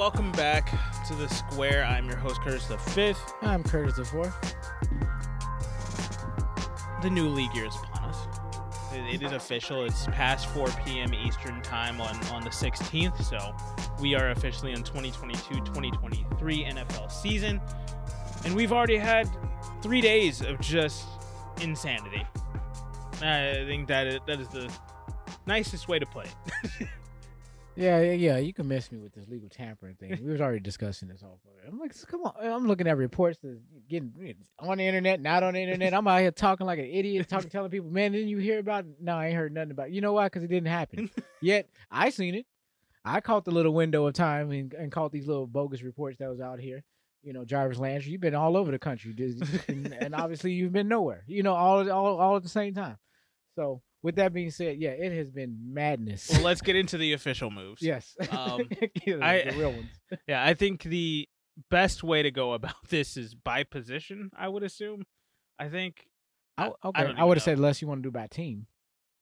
Welcome back to the square. I'm your host Curtis the Fifth. I'm Curtis the Fourth. The new league year is upon us. It, it is official. It's past 4 p.m. Eastern time on on the 16th. So we are officially in 2022-2023 NFL season, and we've already had three days of just insanity. I think that is, that is the nicest way to put it. Yeah, yeah, yeah. You can mess me with this legal tampering thing. We was already discussing this all. I'm like, come on. I'm looking at reports that getting on the internet, not on the internet. I'm out here talking like an idiot, talking, telling people, man, didn't you hear about? It? No, I ain't heard nothing about. It. You know why? Because it didn't happen. Yet I seen it. I caught the little window of time and, and caught these little bogus reports that was out here. You know, Jarvis Landry, you've been all over the country, and, and obviously you've been nowhere. You know, all all all at the same time. So with that being said, yeah, it has been madness. well, let's get into the official moves. yes, Um, the- I- the real ones. Yeah, I think the best way to go about this is by position. I would assume. I think. I, I- okay, I I, would have said unless you want to do by team.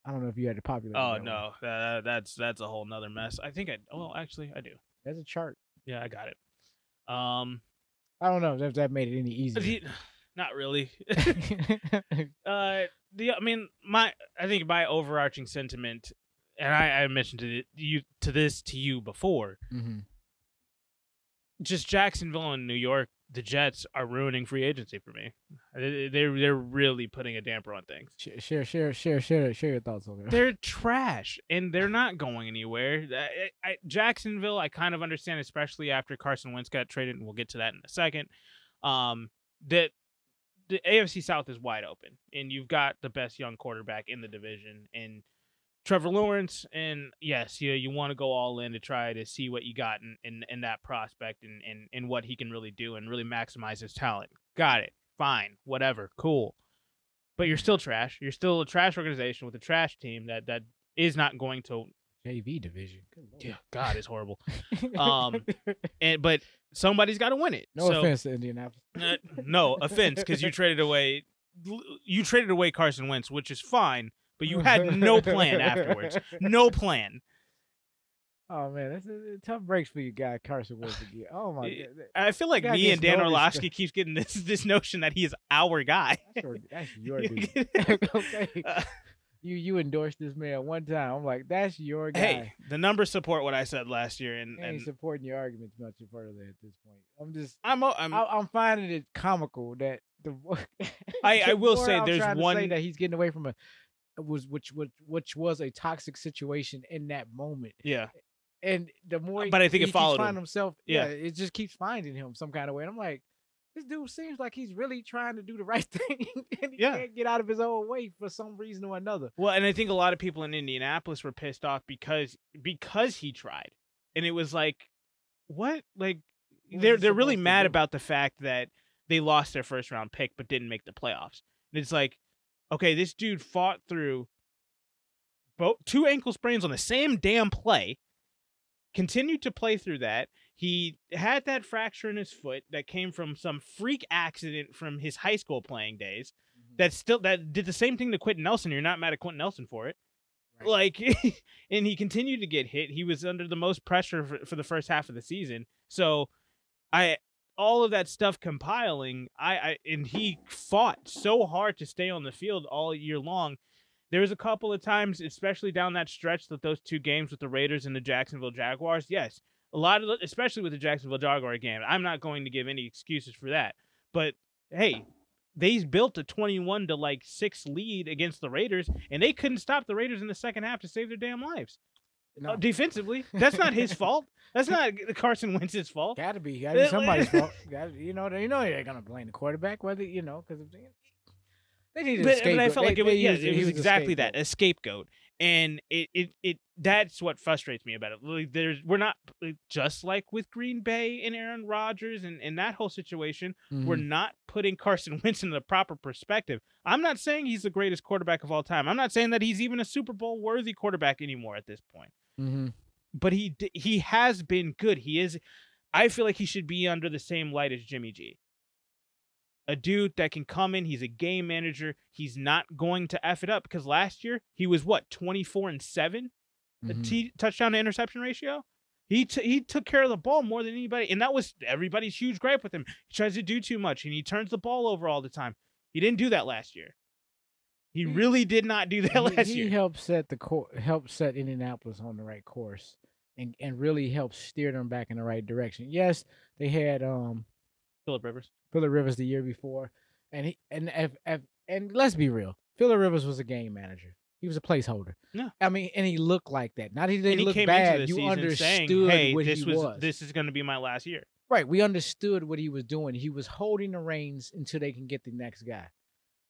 I don't know if you had to populate. it Oh no, that, that's that's a whole nother mess. I think I. Well, actually, I do. there's a chart. Yeah, I got it. Um, I don't know if that made it any easier. Not really. uh, the I mean, my I think my overarching sentiment, and I, I mentioned to you to this to you before. hmm just Jacksonville and New York, the Jets are ruining free agency for me. They- They're they're really putting a damper on things. Share, share, share, share, share, your thoughts on that. They're trash and they're not going anywhere. I, I, Jacksonville, I kind of understand, especially after Carson Wentz got traded, and we'll get to that in a second. Um, that the AFC South is wide open, and you've got the best young quarterback in the division, and Trevor Lawrence. And yes, you you want to go all in to try to see what you got in, in, in that prospect and, and, and what he can really do and really maximize his talent. Got it. Fine. Whatever. Cool. But you're still trash. You're still a trash organization with a trash team that, that is not going to. JV division. Good lord. Yeah, God it's horrible. Um, And but somebody's got to win it. no So- offense to Indianapolis. uh, no offense, because you traded away, you traded away Carson Wentz, which is fine, but you had no plan afterwards. No plan. Oh man, that's a, a tough breaks for you, guy Carson Wentz again. Oh my god, I feel like me and Dan. Orlovsky keeps getting this this notion that he is our guy. that's your, that's your dude. okay, Uh, you you endorsed this man one time. I'm like, that's your guy. hey, the numbers support what I said last year, and, and supporting your arguments much further at this point. I'm just, I'm, I'm I, I'm finding it comical that the. I- I will say I'm there's one- say that he's getting away from a was which which which was a toxic situation in that moment, yeah. and the more, he- But I think it followed him. himself. Yeah. Yeah. it just keeps finding him some kind of way. And I'm like, this dude seems like he's really trying to do the right thing, and he Yeah. can't get out of his own way for some reason or another. Well, and I think a lot of people in Indianapolis were pissed off because because he tried, and it was like, what? Like What they're they're really mad about the fact that they lost their first round pick but didn't make the playoffs. And it's like, okay, this dude fought through both two ankle sprains on the same damn play, continued to play through that. He had that fracture in his foot that came from some freak accident from his high school playing days mm-hmm. that still that did the same thing to Quenton Nelson. You're not mad at Quenton Nelson for it. Right. Like, and he continued to get hit. He was under the most pressure for, for the first half of the season. So, I all of that stuff compiling, I, I and he fought so hard to stay on the field all year long. There was a couple of times, especially down that stretch, that those two games with the Raiders and the Jacksonville Jaguars. Yes, a lot of, the- especially with the Jacksonville Jaguar game. I'm not going to give any excuses for that, but hey, they built a 21 to like 6 lead against the Raiders and they couldn't stop the Raiders in the second half to save their damn lives. No, Uh, defensively, that's not his fault. That's not Carson Wentz's fault. gotta be, gotta be somebody's fault. Gotta, you know, you know, they're gonna blame the quarterback, whether you know, because they need But, a but I felt like it was, yeah, it he was a exactly that, a scapegoat. And it, it, it that's what frustrates me about it. Like, there's we're not just like with Green Bay and Aaron Rodgers and, and that whole situation. We're Mhm. not putting Carson Wentz in the proper perspective. I'm not saying he's the greatest quarterback of all time. I'm not saying that he's even a Super Bowl worthy quarterback anymore at this point. Mhm. But he he has been good. He is. I feel like he should be under the same light as Jimmy G. A dude that can come in. He's a game manager. He's not going to f it up because last year he was what 24 and seven, a Mhm. t- touchdown to interception ratio. He t- he took care of the ball more than anybody, and that was everybody's huge gripe with him. He tries to do too much, and he turns the ball over all the time. He didn't do that last year. He He- really did not do that last he year. He helped set the cour helped set Indianapolis on the right course, and and really helped steer them back in the right direction. Yes, they had um Philip Rivers. Phillip Rivers the year before, and he and if, if, and let's be real, Phillip Rivers was a game manager. He was a placeholder. Yeah. I mean, and he looked like that. Not he didn't look bad. you understood saying, "Hey, what this he was. this is going to be my last year." Right. We understood what he was doing. He was holding the reins until they can get the next guy.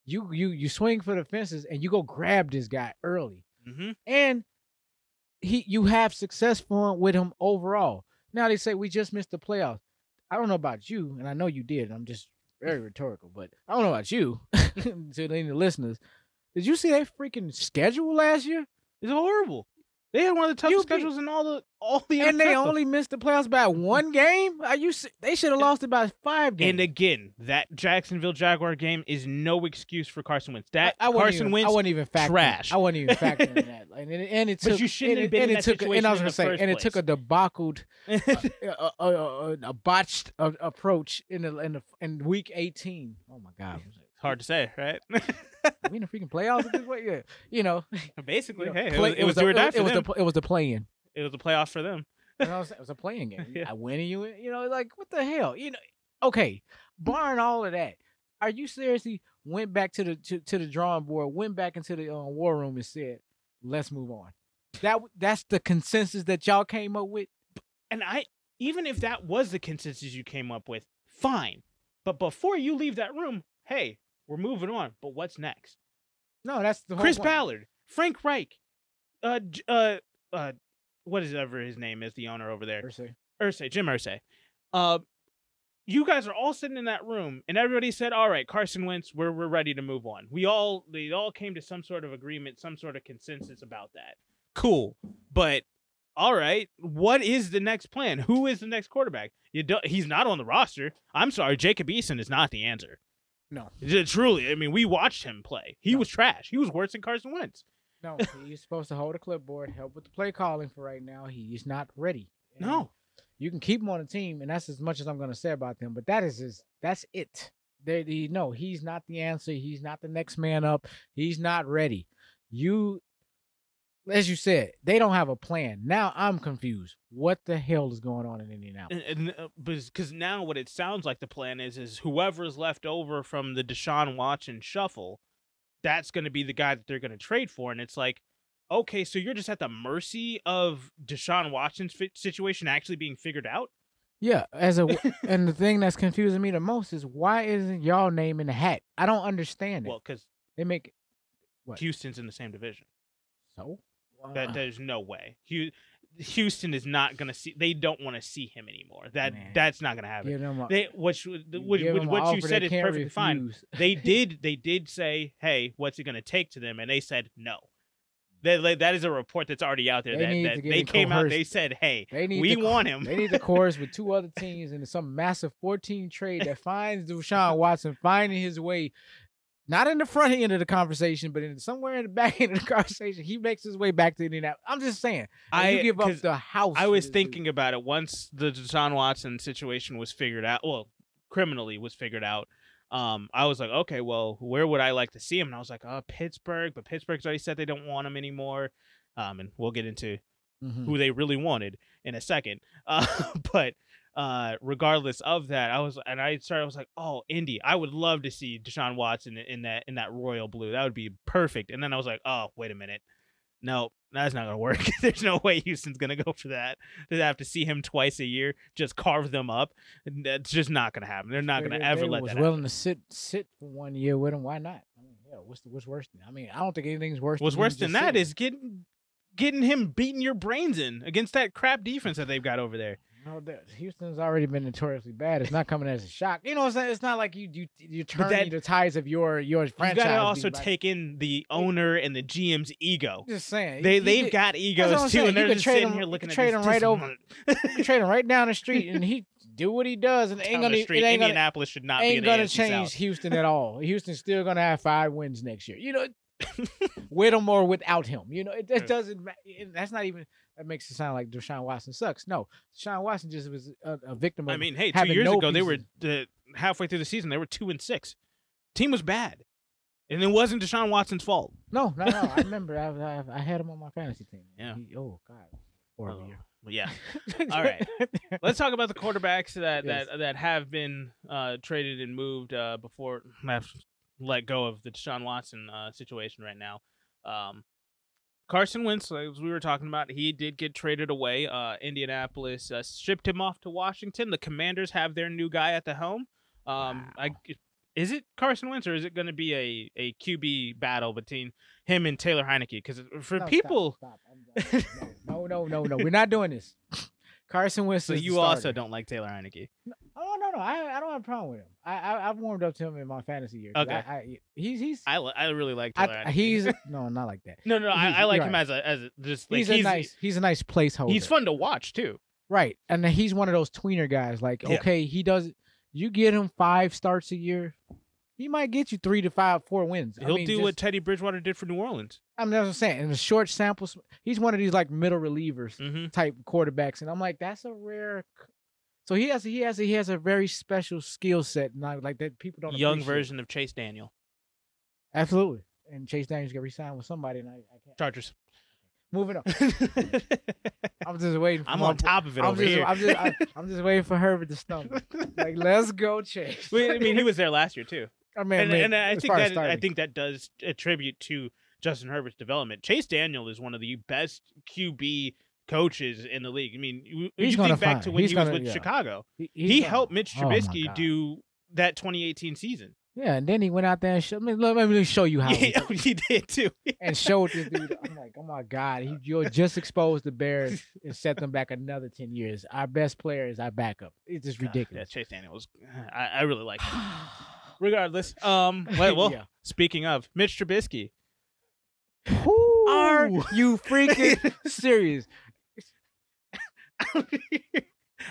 You you you swing for the fences and you go grab this guy early. hmm And he you have success for with him overall. Now they say we just missed the playoffs. I don't know about you, and I know you did. I'm just mm. very rhetorical, but I don't know about you to any of the listeners. Did you see that freaking schedule last year? It's horrible. They had one of the toughest schedules in all the all the and they only missed the playoffs by one game. Are you? They should have lost it by five games. And again, that Jacksonville Jaguar game is no excuse for Carson Wentz. That I, I Carson Wentz, I wasn't even factoring. trash. I wasn't even factoring that. Like, and, it, and it But took. you shouldn't and have been and in it that took, And I was situation in gonna say, and it took a debacled, uh, a, a, a, a botched uh, approach in the in the in week eighteen. Oh my god, hard to say, right? we in the freaking playoffs at this point? Yeah, you know, Basically, you know, hey, play- it was, it was do or die it was the it was the play-in. it was a playoff for them. You know what I'm saying? It was a playing game. Yeah. I win and you win. You know, like what the hell? You know, okay. Barring all of that, are you seriously went back to the to, to the drawing board, went back into the uh, war room and said, "Let's move on." That that's the consensus that y'all came up with. And I, even if that was the consensus you came up with, fine. But before you leave that room, hey, we're moving on. But what's next? No, that's the Chris point. Ballard, Frank Reich, uh, uh, uh, what is ever his name is the owner over there? Irsay. Ursay, Jim Irsay. Uh, you guys are all sitting in that room, and everybody said, "All right, Carson Wentz, we're we're ready to move on." We all they all came to some sort of agreement, some sort of consensus about that. Cool, but all right, what is the next plan? Who is the next quarterback? You don't, he's not on the roster. I'm sorry, Jacob Eason is not the answer. No, Truly, I mean, we watched him play. He No. was trash. He was worse than Carson Wentz. no, he's supposed to hold a clipboard, help with the play calling for right now. He's not ready. And No. you can keep him on the team, and that's as much as I'm going to say about them. But that is his. That's it. They, he, no, he's not the answer. He's not the next man up. He's not ready. You, as you said, they don't have a plan. Now I'm confused. What the hell is going on in Indianapolis? And, and uh, because now what it sounds like the plan is is whoever is left over from the Deshaun Watson shuffle, that's going to be the guy that they're going to trade for, and it's like, okay, so you're just at the mercy of Deshaun Watson's fit situation actually being figured out. Yeah, as a and the thing that's confusing me the most is why isn't y'all name in the hat? I don't understand it. Well, because they make What? Houston's in the same division. so. That Uh, there's no way. Houston is not going to see. They don't want to see him anymore. That Man. that's not going to happen. a, They which which, which, what you said is perfectly fine. they did they did say, "Hey, what's it going to take to them?" And they said no. That that- that is a report that's already out there. They that that they came out. They said, "Hey, They need we to, want him." They need the chorus with two other teams and some massive 14 trade that finds Deshaun Watson finding his way, not in the front end of the conversation, but in somewhere in the back end of the conversation. He makes his way back to Indianapolis. I'm just saying, I you give up the house. I was this dude. thinking about it once the Deshaun Watson situation was figured out. Well, criminally was figured out. Um, I was like, okay, well, where would I like to see him? And I was like, oh, Pittsburgh, but Pittsburgh's already said they don't want him anymore. Um, and we'll get into Mhm. who they really wanted in a second. Uh, but uh, regardless of that, I was and I started. I was like, oh, Indy. I would love to see Deshaun Watson in, in that in that royal blue. That would be perfect. And then I was like, oh, wait a minute. No, that's not gonna work. There's no way Houston's gonna go for that. They have to see him twice a year, just carve them up. That's just not gonna happen. They're not gonna they- ever they let was that willing happen. to sit sit for one year with him. Why not? I mean, yeah, what's the, what's worse than? I mean, I don't think anything's worse. What's than worse than that sitting. is getting getting him beating your brains in against that crap defense that they've got over there. No, that Houston's already been notoriously bad. It's not coming as a shock. You know what I'm? It's not like you you you turn that- the ties of your your You gotta also like- take in the owner and the GM's ego. Just saying. They they've could- got egos too, and they're just sitting him- here looking at trade him right over- trade him right down the street, and he do what he does, and it ain't gonna the it street. ain't gonna, Indianapolis should not be ain't the gonna change South. Houston at all. Houston's still gonna have five wins next year. You know, with him or without him. You know, it Yeah. doesn't. it- That's not even that makes it sound like Deshaun Watson sucks. No, Deshaun Watson just was a, a victim of. I mean, hey, two years no ago they were uh, halfway through the season. They were two and six. Team was bad, and it wasn't Deshaun Watson's fault. no, no, no. I remember I, I, I had him on my fantasy team. Yeah. He- oh God, horrible Oh, year. yeah. All right. Let's talk about the quarterbacks that Yes. that that have been uh, traded and moved uh, before have let go of the Deshaun Watson uh, situation right now. Um, Carson Wentz, as we were talking about, he did get traded away. Uh, Indianapolis uh, shipped him off to Washington. The Commanders have their new guy at the helm. Um, I, is it Carson Wentz or is it going to be a, a QB battle between him and Taylor Heinicke? Because for No, people, stop. No, no, no, no, no. We're not doing this. Carson Wentz. so you also don't like Taylor Heinicke. Oh no, no, I, I don't have a problem with him. I, I I've warmed up to him in my fantasy year. Okay. I, I, he's he's I, li- I really like I- Taylor Heinicke. he's no, not like that. No, no, I, I like him right. as a as a, just like He's, he's a nice he's a nice placeholder. he's fun to watch too. right? And he's one of those tweener guys. Like, Yeah. okay, he does. You get him five starts a year, he might get you three to five, four wins. He'll mean, do just- what Teddy Bridgewater did for New Orleans. I mean, that's what I'm saying. In a short sample, sp- he's one of these like middle relievers Mm-hmm. type quarterbacks, and I'm like, that's a rare. So he has he has he has a very special skill set, not like that people don't. Young appreciate. version of Chase Daniel. absolutely. And Chase Daniels got re-signed with somebody, and I, I can't. Chargers. Moving on. I'm just waiting. For I'm on top of it I'm over just, here. I'm just, I, I'm just waiting for Herbert to stumble. Like, let's go, Chase. Wait, I mean, he was there last year too, I mean, and, man, and I think that I think that does attribute to Justin Herbert's development. Chase Daniel is one of the best QB coaches in the league. I mean, you, He's you gonna think back find- to when he's he was gonna- with yeah. Chicago. he, He he's- helped Mitch oh Trubisky God. do that 2018 season. Yeah, and then he went out there and showed. I let, let me show you how. he Yeah, he did too. and showed this dude. I'm like, oh my god, he you just exposed the Bears and set them back another ten years. Our best player is our backup. It's just Yeah, ridiculous. Chase Daniel was. I, I really like him. Regardless, um, well, well Yeah. speaking of Mitch Trubisky, Are you freaking serious?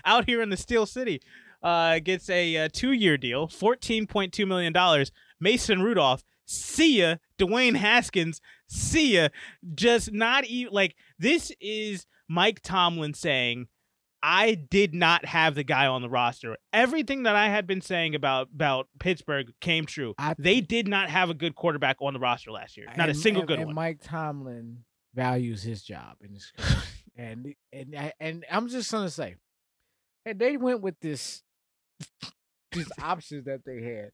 out here in the Steel City, uh, gets a, uh two-year deal, fourteen point two million dollars. Mason Rudolph, see ya. Dwayne Haskins, see ya. Just not even like this is Mike Tomlin saying. I did not have the guy on the roster. Everything that I had been saying about about Pittsburgh came true. I- they did not have a good quarterback on the roster last year. Not a single and- good and one. Mike Tomlin values his job in this and and I- and I'm just gonna say, and they went with this these options that they had.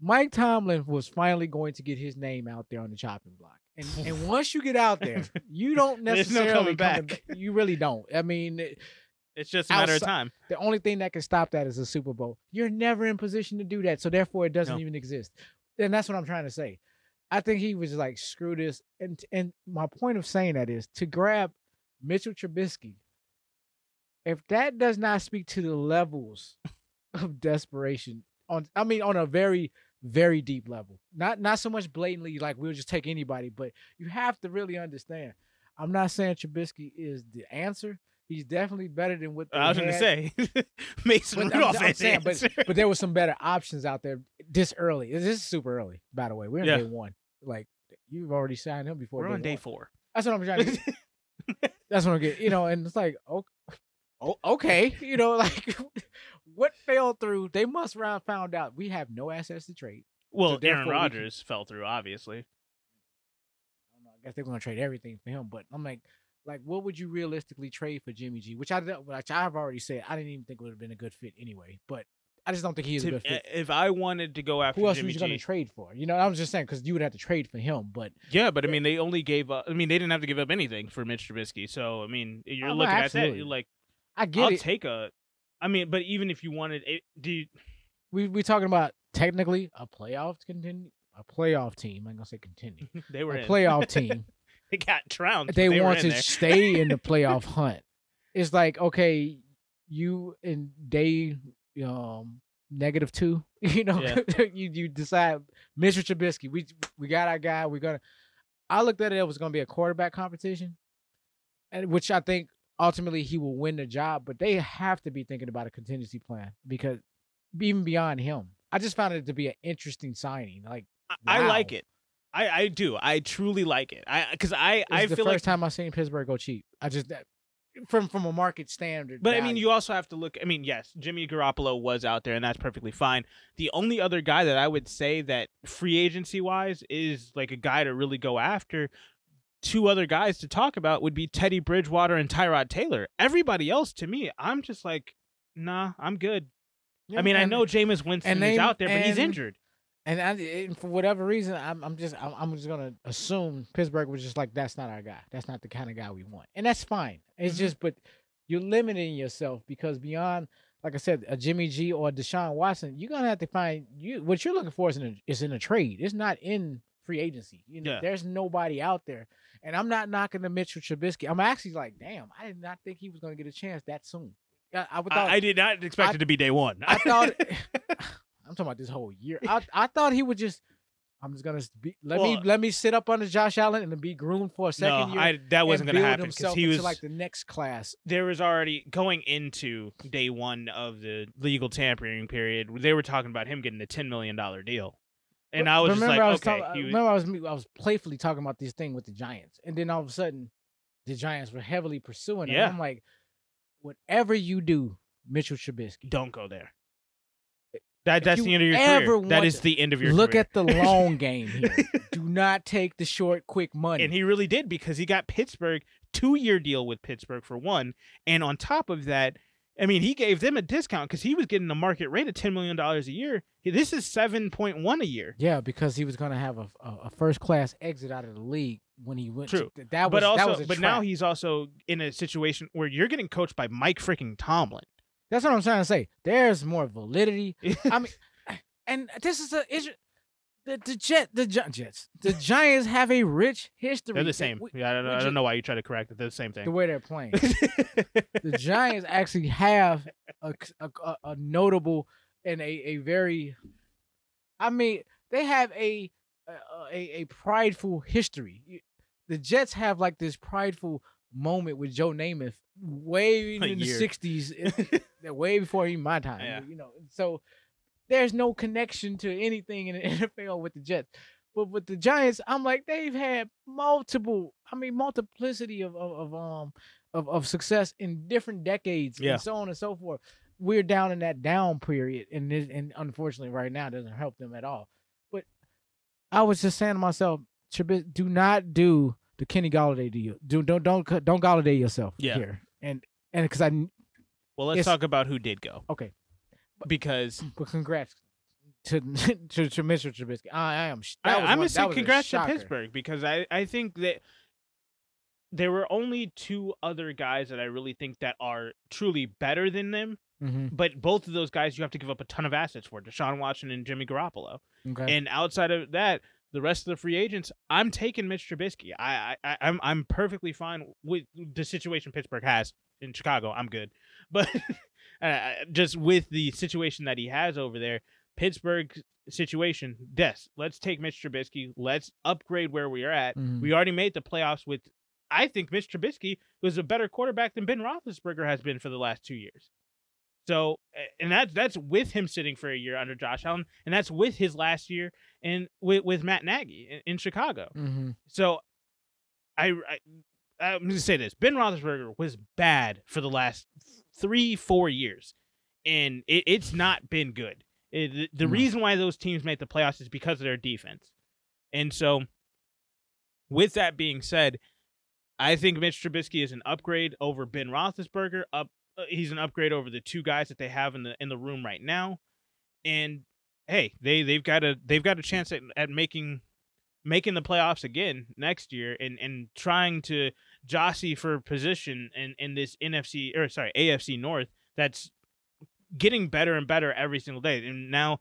Mike Tomlin was finally going to get his name out there on the chopping block. And and once you get out there, you don't There's no necessarily coming come back. You really don't. I mean, It's just a matter of time. the only thing that can stop that is a Super Bowl. You're never in position to do that, so therefore it doesn't No. even exist. And that's what I'm trying to say. I think he was like, screw this. And and my point of saying that is to grab Mitchell Trubisky. If that does not speak to the levels of desperation on, I mean, on a very very deep level, not not so much blatantly like we'll just take anybody, but you have to really understand. I'm not saying Trubisky is the answer. He's definitely better than what I was going to say Mason But I'm- Rudolph. I'm the saying, but- but there was some better options out there this early. This is super early, by the way. We're in Yeah. day one. Like you've already signed him before. we're on day one. four. That's what I'm trying to. that's what I'm getting. You know, and it's like, oh, oh okay. You know, like what fell through? They must round found out we have no assets to trade. Well, therefore Aaron we can- Rodgers fell through, obviously. I don't know. I guess they're gonna trade everything for him. But I'm like, like, what would you realistically trade for Jimmy G? Which I which I've already said I didn't even think would have been a good fit anyway. But I just don't think he is a good fit. Eh, if I wanted to go after Who else Jimmy was you going to trade for? You know, I was just saying because you would have to trade for him. But yeah, but I eh mean, they only gave up. I mean, they didn't have to give up anything for Mitch Trubisky. So I mean, you're Oh, no, looking at that. You're like, I get I'll it. take a. I mean, but even if you wanted, it, do you, we we talking about technically a playoff continue, a playoff team. I'm gonna say continue. they were A in. playoff team. they got but they, they want to there. stay in the playoff hunt. It's like okay, you and day um negative two. You know, Yeah. you you decide Mr. Trubisky. We we got our guy. We're gonna. I looked at it. It was gonna be a quarterback competition, and which I think ultimately he will win the job. But they have to be thinking about a contingency plan because even beyond him, I just found it to be an interesting signing. Like I, I like it. I, I do. I truly like it. I because I This I the feel first like time I've seen Pittsburgh go cheap. I just from from a market standard. But I mean, you also have to look. I mean, yes, Jimmy Garoppolo was out there, and that's perfectly fine. The only other guy that I would say that free agency wise is like a guy to really go after. Two other guys to talk about would be Teddy Bridgewater and Tyrod Taylor. Everybody else, to me, I'm just like, nah, I'm good. Yeah, I mean, I know Jameis Winston is out there, but he's injured. And, I, and for whatever reason, I'm, I'm just I'm, I'm just gonna assume Pittsburgh was just like that's not our guy. That's not the kind of guy we want, and that's fine. It's Mhm. just but you're limiting yourself because beyond, like I said, a Jimmy G or Deshaun Watson, you're gonna have to find you what you're looking for is in a, is in a trade. It's not in free agency. You know, Yeah. there's nobody out there, and I'm not knocking the Mitchell Trubisky. I'm actually like, damn, I did not think he was gonna get a chance that soon. I, I, thought, I, I did not expect I- it to be day one. I thought I'm talking about this whole year. I I thought he would just. I'm just gonna be, let me let me sit up under Josh Allen and be groomed for a second no, year. I, that wasn't going to happen because he was like the next class. there was already going into day one of the legal tampering period. They were talking about him getting a ten million dollar deal, and But- I was just remember like, I was okay, was- remember I was I was playfully talking about this thing with the Giants, and then all of a sudden, the Giants were heavily pursuing. Yeah. And I'm like, whatever you do, Mitchell Trubisky, don't go there. That that's the end of your career. That is to- the end of your look career. at the long game here. do not take the short, quick money. and he really did because he got Pittsburgh two year deal with Pittsburgh for one, and on top of that, I mean he gave them a discount because he was getting a market rate of ten million dollars a year. This is seven point one a year. Yeah, because he was going to have a, a, a first class exit out of the league when he went. True. To, that was but also, that was a but now he's also in a situation where you're getting coached by Mike freaking Tomlin. That's what I'm trying to say. There's more validity. I mean, and this is a is the the jet the Jets the Giants have a rich history. They're the same. we- yeah, I don't, know, I don't know why you try to correct it. They're the same thing. the way they're playing. the Giants actually have a, a, a- notable and a, a very, I mean, they have a a, a, a prideful history. The Jets have like this prideful moment with Joe Namath way in A the year. '60s, uh, way before even my time. Yeah. You know, so there's no connection to anything in the NFL with the Jets. But with the Giants, I'm like they've had multiple, I mean, multiplicity of of, of um of, of success in different decades Yeah. and so on and so forth. We're down in that down period, and this, and unfortunately, right now, it doesn't help them at all. But I was just saying to myself, do not do the Kenny Golladay deal. Do don't don't don't Golladay yourself Yeah. here, and and because I well, let's talk about who did go okay, because but congrats to to, to Mr. Trubisky. I, I am. I, that was I'm one- gonna say congrats to. Pittsburgh because I I think that there were only two other guys that I really think that are truly better than them. Mhm, But both of those guys you have to give up a ton of assets for: Deshaun Watson and Jimmy Garoppolo. Okay. And outside of that, the rest of the free agents, I'm taking Mitch Trubisky. I, I, I I'm, I'm perfectly fine with the situation Pittsburgh has in Chicago. I'm good, but uh, just with the situation that he has over there, Pittsburgh situation. Yes, let's take Mitch Trubisky. Let's upgrade where we are at. Mhm. We already made the playoffs with. I think Mitch Trubisky was a better quarterback than Ben Roethlisberger has been for the last two years. So, and that's that's with him sitting for a year under Josh Allen, and that's with his last year and with with Matt Nagy in, in Chicago. Mhm. So, I, I I'm going to say this: Ben Roethlisberger was bad for the last three four years, and it, it's not been good. It- the the reason why those teams make the playoffs is because of their defense, and so. With that being said, I think Mitch Trubisky is an upgrade over Ben Roethlisberger. Up, he's an upgrade over the two guys that they have in the in the room right now. And hey, they they've got a they've got a chance at, at making making the playoffs again next year and and trying to jossy for position in in this NFC or sorry AFC North that's getting better and better every single day. And now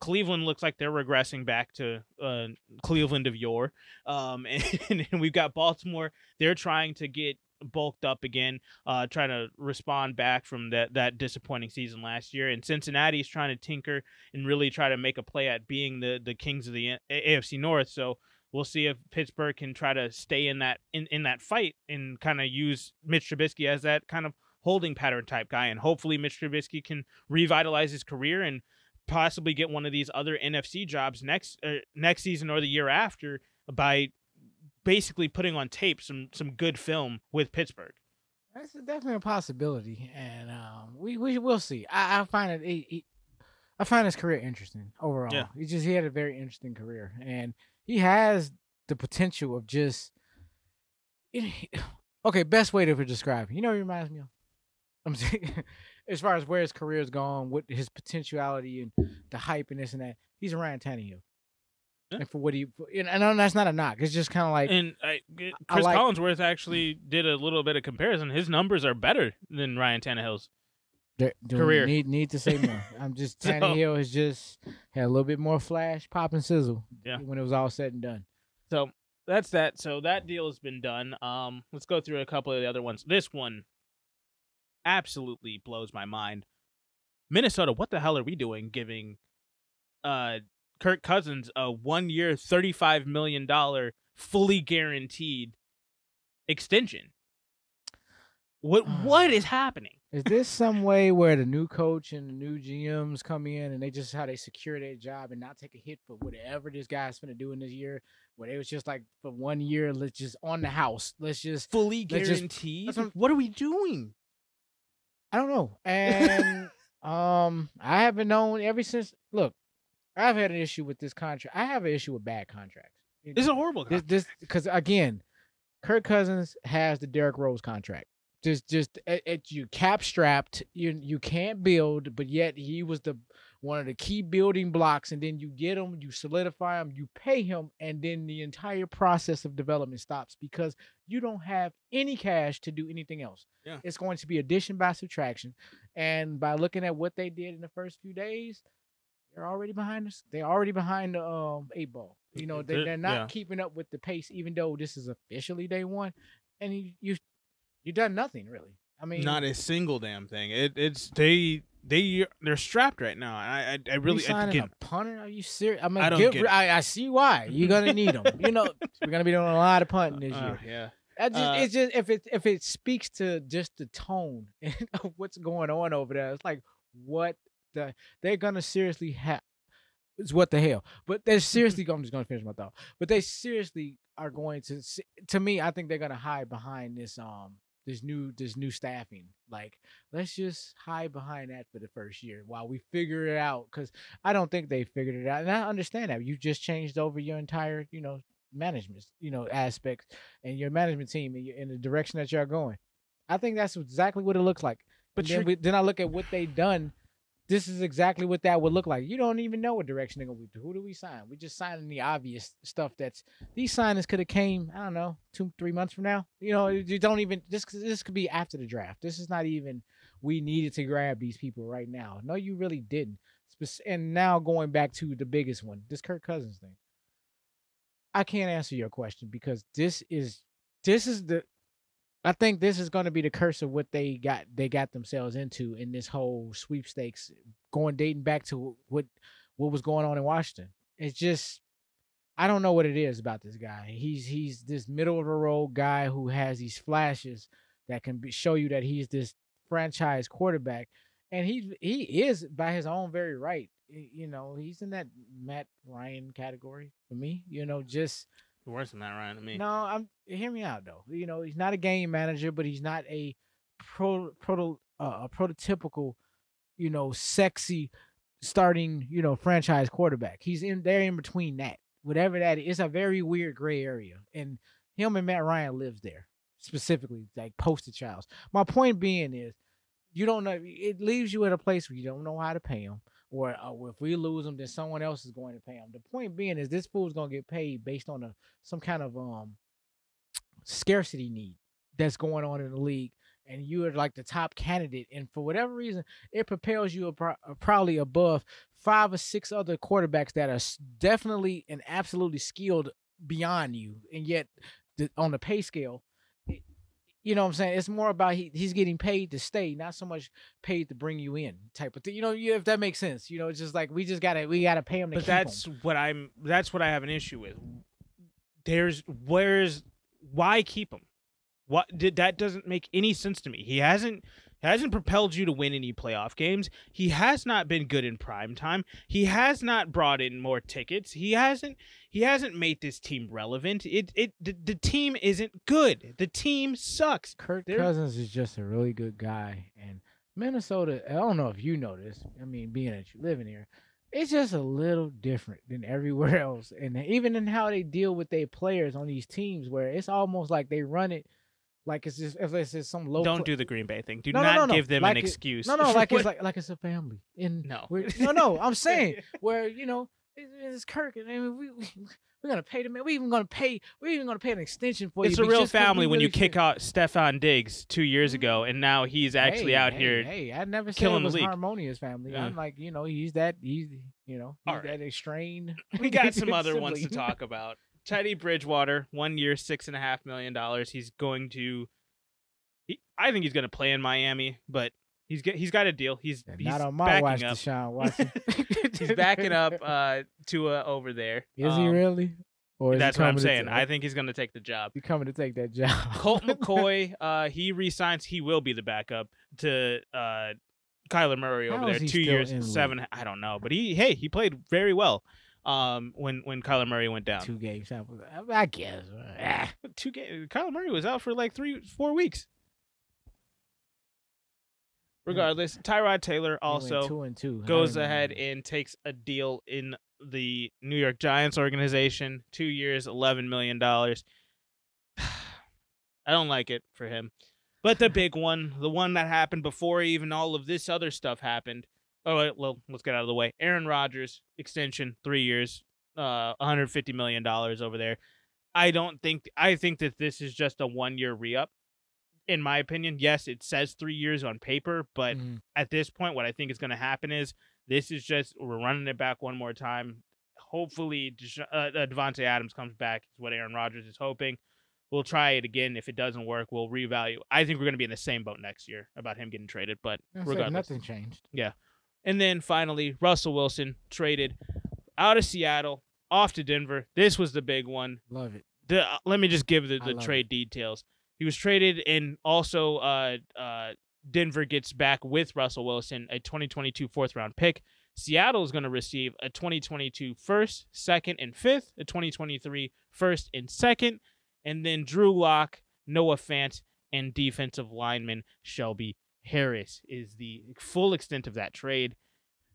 Cleveland looks like they're regressing back to uh, Cleveland of yore. Um, and, and we've got Baltimore. They're trying to get bulked up again, uh, trying to respond back from that that disappointing season last year. And Cincinnati is trying to tinker and really try to make a play at being the the kings of the AFC North. So we'll see if Pittsburgh can try to stay in that in, in that fight and kind of use Mitch Trubisky as that kind of holding pattern type guy. And hopefully Mitch Trubisky can revitalize his career and possibly get one of these other NFC jobs next uh, next season or the year after by basically putting on tape some some good film with Pittsburgh. That's definitely a possibility, and um, we we will see. I, I find it, I find his career interesting overall. Yeah. He just he had a very interesting career, and he has the potential of just. Okay, best way to describe. You know, what he reminds me of. I'm saying, as far as where his career's gone, what his potentiality and the hype and this and that. He's a Ryan Tannehill. Yeah. And for what he, and I know that's not a knock. It's just kind of like And I, I Chris like- Collinsworth actually did a little bit of comparison. His numbers are better than Ryan Tannehill's. Do career. Need need to say more. I'm just So- Tannehill has just had a little bit more flash, pop, and sizzle. Yeah. When it was all said and done. So that's that. So that deal has been done. Um, let's go through a couple of the other ones. This one absolutely blows my mind. Minnesota, what the hell are we doing giving uh Kirk Cousins a one year thirty five million dollar fully guaranteed extension? What what is happening? Is this some way where the new coach and the new GMs come in and they just how they secure their job and not take a hit for whatever this guy's gonna do in this year? Where they was just like for one year, let's just on the house. Let's just Fully Let's just- guaranteed? what- what are we doing? I don't know. And um I haven't known ever since look, I've had an issue with this contract. I have an issue with bad contracts. This is a horrible this contract. this because again, Kirk Cousins has the Derrick Rose contract. Just just it, it you cap strapped. You you can't build, but yet he was the one of the key building blocks. And then you get him, you solidify him, you pay him, and then the entire process of development stops because you don't have any cash to do anything else. Yeah. It's going to be addition by subtraction, and by looking at what they did in the first few days, they're already behind us. They're already behind the um eight ball. You know, they, They're- not yeah. keeping up with the pace, even though this is officially day one, and you you you done nothing really. I mean, Not a single damn thing. It it's they they they're strapped right now. I I, I you really I, signing again, a punter? Are you serious? I mean, I don't get get. I, I see why you're gonna need them. you know, we're gonna be doing a lot of punting this uh, year. yeah. I just, Uh, it's just if it if it speaks to just the tone of what's going on over there, it's like what the they're gonna seriously have. It's what the hell, but they're seriously. I'm just gonna finish my thought. But they seriously are going to. To me, I think they're gonna hide behind this um this new this new staffing. Like let's just hide behind that for the first year while we figure it out. Because I don't think they figured it out, and I understand that you just changed over your entire you know management you know aspects and your management team and your, in the direction that you're going. I think that's exactly what it looks like. But But then, we, then I look at what they done. This is exactly what that would look like. You don't even know what direction they're gonna. Who do we sign? We just signing the obvious stuff. That's these signings could have came. I don't know, two, three months from now. You know, you don't even. This this could be after the draft. This is not even. We needed to grab these people right now. No, you really didn't. And now going back to the biggest one, this Kirk Cousins thing. I can't answer your question because this is this is the I think this is going to be the curse of what they got they got themselves into in this whole sweepstakes going dating back to what what was going on in Washington. It's just I don't know what it is about this guy. He's he's this middle of the road guy who has these flashes that can be, show you that he's this franchise quarterback and he he is by his own very right. You know, he's in that Matt Ryan category for me. You know, just Worse than that, Ryan. To me. no, I'm hear me out though. You know, he's not a game manager, but he's not a pro proto uh, a prototypical, you know, sexy starting, you know, franchise quarterback. He's in there in between that. Whatever that is, it's a very weird gray area. And him and Matt Ryan lives there specifically, like poster childs. My point being is you don't know it leaves you at a place where you don't know how to pay him. Or, uh, if we lose them, then someone else is going to pay them. The point being is this fool's gonna get paid based on a some kind of um scarcity need that's going on in the league, and you are like the top candidate, and for whatever reason, it propels you uh, probably above five or six other quarterbacks that are definitely and absolutely skilled beyond you, and yet on the pay scale. You know what I'm saying? It's more about he, he's getting paid to stay, not so much paid to bring you in, type of thing. You know, you, if that makes sense. You know, it's just like we just gotta we gotta pay him to but that's what I'm. That's what I have an issue with. There's where's why keep him? What did that doesn't make any sense to me. He hasn't hasn't propelled you to win any playoff games. He has not been good in prime time. He has not brought in more tickets. He hasn't he hasn't made this team relevant. It it the, the team isn't good. The team sucks. Kirk They're- Cousins is just a really good guy, and Minnesota. I don't know if you know this. I mean, being that you live in here, it's just a little different than everywhere else, and even in how they deal with their players on these teams, where it's almost like they run it like it's just if it's just some low. Don't cl- do the Green Bay thing. Do No, no, not no, no. give them Like an it- excuse. No, no, like it's like like it's a family. And No. no, no. I'm saying where you know it- it's Kirk, and I mean, we, we we're gonna pay the man. We even gonna pay. We're even gonna pay an extension for it's you. It's a real just 'cause we family when you kick out Stefon Diggs two years ago, mm-hmm. and now he's actually Hey, out hey, here. Hey, I never said killing it was league. harmonious family. Yeah. I'm like, you know, he's that. He's you know, he's All right. that. We got some other ones to talk about. Teddy Bridgewater, one year, six and a half million dollars. He's going to. He, I think he's going to play in Miami, but he's get, he's got a deal. He's, Yeah, he's Not on my watch, up. Deshaun Watson. He's backing up uh, Tua over there. Is he Um, really? Or is he That's what I'm to saying. I think he's going to take the job. he coming to take that job. Colt McCoy, uh, he resigns. He will be the backup to uh, Kyler Murray over How there. is he Two years, seven. I don't know, but he hey he played very well. Um, when when Kyler Murray went down, Two games. I- guess. Ah. two games. Kyler Murray was out for like three, four weeks. Regardless, Tyrod Taylor also two and two. Goes ahead and takes a deal in the New York Giants organization. Two years, eleven million dollars. I don't like it for him. But the big one, the one that happened before even all of this other stuff happened. Oh, well, let's get out of the way. Aaron Rodgers extension, three years, uh, 150 million dollars over there. I don't think. I think that this is just a one-year re-up. In my opinion, yes, it says three years on paper, but Mhm. at this point, what I think is going to happen is this is just we're running it back one more time. Hopefully, uh, uh, Davante Adams comes back. Is what Aaron Rodgers is hoping. We'll try it again. If it doesn't work, we'll revalue. I think we're going to be in the same boat next year about him getting traded. But regardless, nothing changed. And then finally, Russell Wilson traded out of Seattle off to Denver. This was the big one Love it. the uh, let me just give the, the trade details. He was traded, and also uh, uh, Denver gets back with Russell Wilson a 2022 fourth round pick. Seattle is going to receive a 2022 first, second, and fifth, a 2023 first and second, and then Drew Lock, Noah Fant, and defensive lineman Shelby Harris is the full extent of that trade.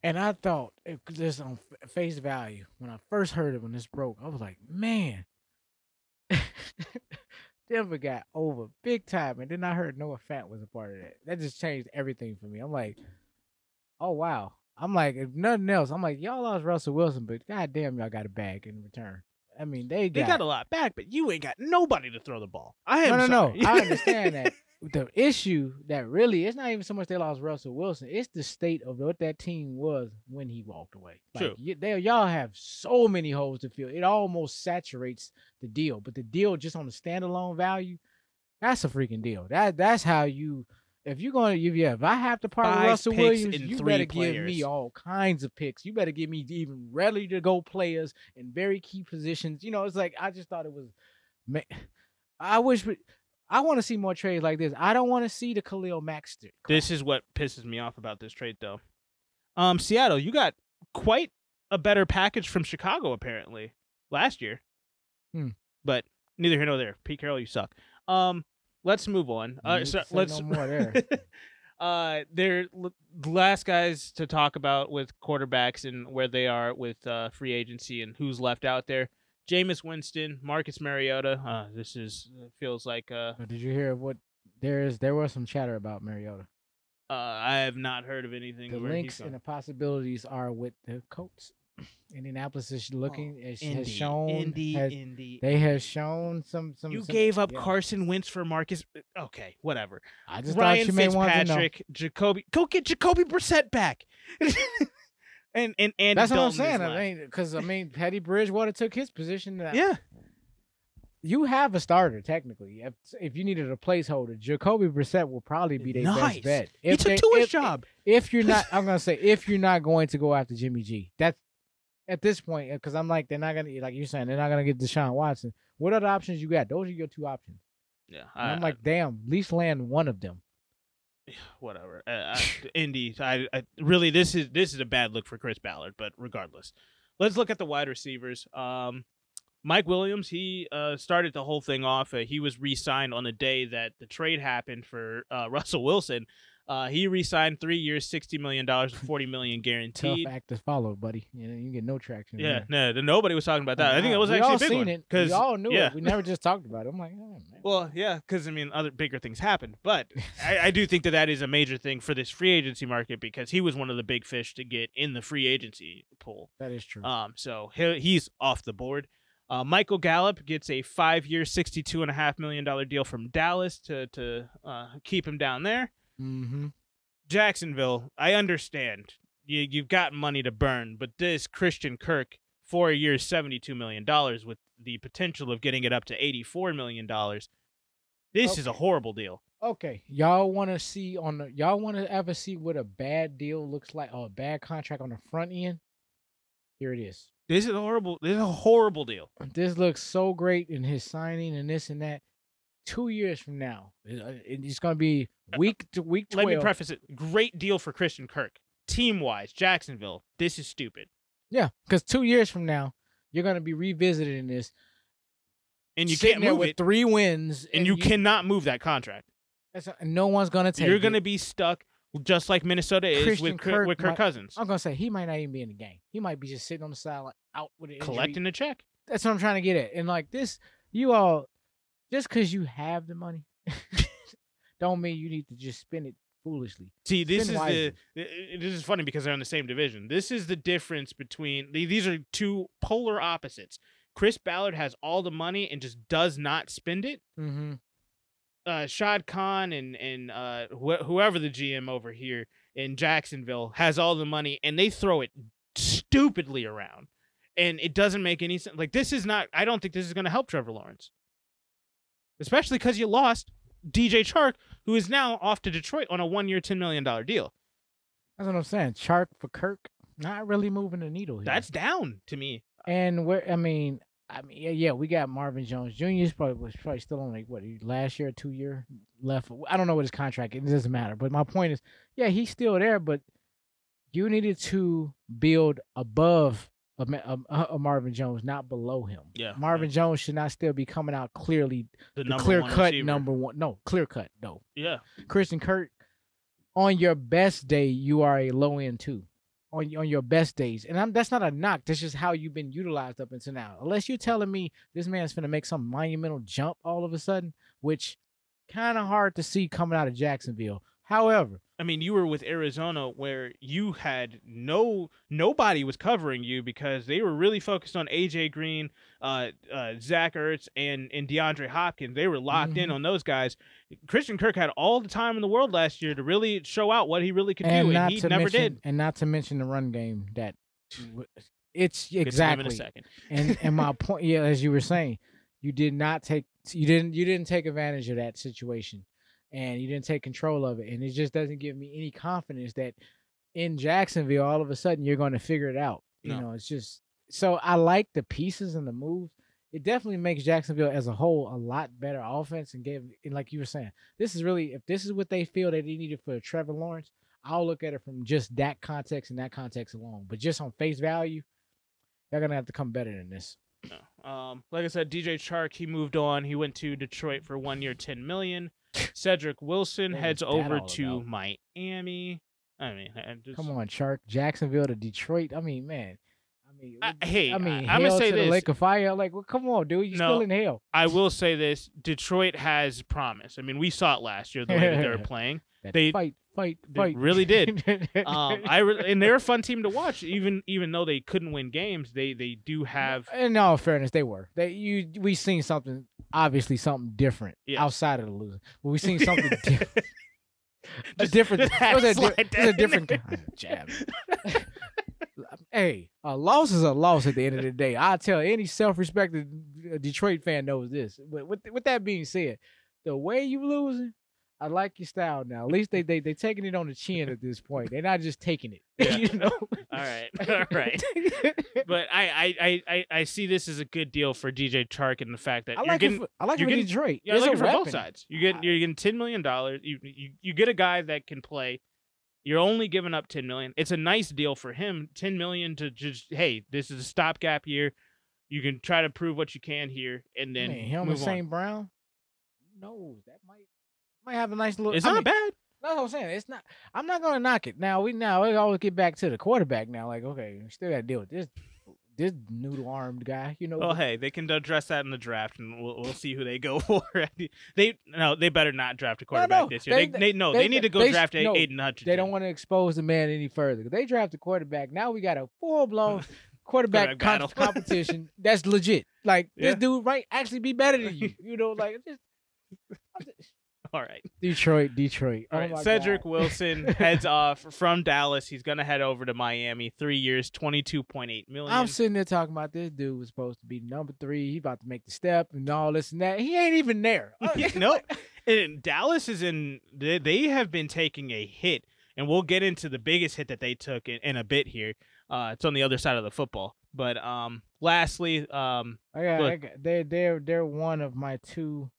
And I thought, eh, it, just on face value, when I first heard it when this broke, I was like, man, Denver got over big time. And then I heard Noah Fant was a part of that. That just changed everything for me. I'm like, oh wow. I'm like, if nothing else, I'm like, y'all lost Russell Wilson, but goddamn, y'all got a bag in return. I mean, they They got, got a lot back, but you ain't got nobody to throw the ball. I am no, no, sorry. no. I understand that. The issue that really it's not even so much they lost Russell Wilson. It's the state of what that team was when he walked away. Like, True. y- they, y'all have so many holes to fill. It almost saturates the deal. But the deal just on the standalone value, that's a freaking deal. That that's how you. If you're going to, if, yeah, if I have to part with Russell Williams, you three better give me all kinds of picks. You better give me even ready to go players in very key positions. You know, it's like I just thought it was. ma- I wish we, I want to see more trades like this. I don't want to see the Khalil Mack. st- This is what pisses me off about this trade, though. Um, Seattle, you got quite a better package from Chicago apparently last year. Hmm. But neither here nor there. Pete Carroll, you suck. Um, let's move on. Uh, so let's no more there. uh, they're the last guys to talk about with quarterbacks and where they are with uh, free agency and who's left out there. Jameis Winston, Marcus Mariota. Uh, this is feels like uh, did you hear what there is? There was some chatter about Mariota. uh, I have not heard of anything. The links and the possibilities are with the Colts. Indianapolis is looking is, Indy, has shown Indy, has- Indy. they have shown some some. you some- gave up yeah. Carson Wentz for Marcus. Okay, whatever. I just Ryan thought you may want to know. Jacoby. Go get Jacoby Brissett back. and and Andy That's what I'm saying. I mean, because I mean, Teddy Bridgewater took his position. uh, yeah, you have a starter technically. If if you needed a placeholder, Jacoby Brissett will probably be their Nice. best bet. he took they- Tua's if- job. If you're not, I'm gonna say if you're not going to go after Jimmy G, that's at this point because I'm like they're not gonna like you're saying they're not gonna get Deshaun Watson. What other options you got? Those are your two options. Yeah, I, I'm like, damn, at least land one of them. whatever. Uh, I, Indy, I, I really this is this is a bad look for Chris Ballard, but regardless, let's look at the wide receivers. Um, Mike Williams, he uh, started the whole thing off. Uh, he was re-signed on the day that the trade happened for uh, Russell Wilson. Uh, he re-signed three years, sixty million dollars, forty million guaranteed. Tough act to follow, buddy. You know, you get no traction. Yeah, no, nobody was talking about that. I think that was we actually all a big seen one it. because we all knew yeah. it. We never just talked about it. I'm like, oh, man. Well, yeah, because I mean, other bigger things happened, but I, I do think that that is a major thing for this free agency market because he was one of the big fish to get in the free agency pool. that is true. Um, so he, he's off the board. Uh, Michael Gallup gets a five-year, sixty-two and a half million dollar deal from Dallas to to uh, keep him down there. Mm-hmm. Jacksonville, I understand you you've got money to burn, but this Christian Kirk, four years, seventy-two million dollars, with the potential of getting it up to eighty-four million dollars. This is a horrible deal. Okay, y'all want to see on the y'all want to ever see what a bad deal looks like or a bad contract on the front end? Here it is. This is a horrible. This is a horrible deal. This looks so great in his signing and this and that. Two years from now, uh, it's gonna be week to week Let me preface it. Great deal for Christian Kirk. Team wise, Jacksonville. This is stupid, yeah, because two years from now, you're gonna be revisiting this, and you can't move with it, three wins, and you cannot move that contract. That's and no one's gonna take. You're going to be stuck just like Minnesota is Christian with Kirk, with Kirk might- Cousins I'm gonna say he might not even be in the game. He might be just sitting on the sideline, out with an injury. collecting a check. That's what I'm trying to get at. And like this, you all, just because you have the money, don't mean you need to just spend it foolishly. See, this Spend is the wisely. i- this is funny because they're in the same division. This is the difference between these are two polar opposites. Chris Ballard has all the money and just does not spend it. Mm-hmm. uh, Shad Khan and and uh, wh- whoever the GM over here in Jacksonville has all the money and they throw it stupidly around, and it doesn't make any sense. Like this is not. I don't think this is going to help Trevor Lawrence, especially because you lost DJ Chark, who is now off to Detroit on a one-year, ten million dollar deal. That's what I'm saying. Chark for Kirk, not really moving the needle here. That's down to me. and where I mean, I mean, yeah, yeah, we got Marvin Jones Jr. is probably was probably still on like what last year, two year left. I don't know what his contract. is. It doesn't matter. But my point is, yeah, he's still there, but you needed to build above a, a, a Marvin Jones, not below him. Yeah, Marvin Jones should not still be coming out clearly the, the clear cut receiver. number one. No, clear cut. No, Yeah, Christian Kirk. On your best day, you are a low end two. On on your best days, and I'm, that's not a knock. That's just how you've been utilized up until now. Unless you're telling me this man's gonna make some monumental jump all of a sudden, which kind of hard to see coming out of Jacksonville. However, I mean, you were with Arizona where you had no nobody was covering you because they were really focused on AJ Green, uh, uh, Zach Ertz, and and DeAndre Hopkins. They were locked in Mhm. on those guys. Christian Kirk had all the time in the world last year to really show out what he really could and do, and he never mention, did. and not to mention the run game that it's exactly in a second. and and my point yeah as you were saying you did not take you didn't you didn't take advantage of that situation and you didn't take control of it and it just doesn't give me any confidence that in Jacksonville all of a sudden you're going to figure it out you No. know it's just so I like the pieces and the moves it definitely makes Jacksonville as a whole a lot better offense and gave and like you were saying this is really if this is what they feel that they needed for Trevor Lawrence I'll look at it from just that context and that context alone but just on face value they're gonna have to come better than this. No. Um, like I said, DJ Chark, he moved on. He went to Detroit for one year, ten million. Cedric Wilson What heads was that over all to about? Miami. I mean, I just, Come on, Chark, Jacksonville to Detroit. I mean, man. I mean, I- what- hey, I mean, I- I'ma say to the this. Lake of Fire. Like, well, come on, dude, you No. still in hell. I will say this: Detroit has promise. I mean, we saw it last year the way that they were playing. They- fight, fight, they fight. really did. Um, I re- and they're a fun team to watch. Even even though they couldn't win games, they they do have. In all fairness, they were. They you we seen something obviously something different Yes. outside of the losing. But we seen something different. a Just- different. just It was a, di- it that was a in different there. jab. Hey, a loss is a loss at the end of the day. I tell any self-respected uh, Detroit fan knows this. But with with that being said, the way you losing, I like your style now. At least they they they taking it on the chin at this point. They're not just taking it. Yeah. you know. All right, all right. But I, I, I, I, see this as a good deal for DJ Chark and the fact that I you're like getting it. For, I like it you're getting- Detroit. Yeah, I like it for both sides. You get you're getting ten million dollars. You, you you get a guy that can play. You're only giving up ten million. It's a nice deal for him. Ten million to just hey, this is a stopgap year. You can try to prove what you can here, and then Man, him and move on. St. Brown. Who knows? That might might have a nice little. It's I not mean, bad. That's what I'm saying. It's not. I'm not gonna knock it. Now we now we always get back to the quarterback. Now, like okay, we still got to deal with this this noodle armed guy. You know. Well, hey, they can address that in the draft, and we'll we'll see who they go for. they no, they better not draft a quarterback no, this year. They, they- they, no, they- they, need to go draft a no, Aidan Hutchinson. they don't want to expose the man any further. They draft a quarterback. Now we got a full blown quarterback Quarterback com- competition. That's legit. Like Yeah. this dude might actually be better than you. You know, like just, All right. Detroit, Detroit. All right. oh Cedric God. Wilson heads off from Dallas. He's gonna head over to Miami. Three years, twenty-two point eight million. I'm sitting there talking about this dude was supposed to be number three. He about to make the step and all this and that. He ain't even there. Yeah, no, and Dallas is in. They, they have been taking a hit, and we'll get into the biggest hit that they took in, in a bit here. Uh, it's on the other side of the football. But um, lastly, um, I got, Look. I got, they're they're they're one of my two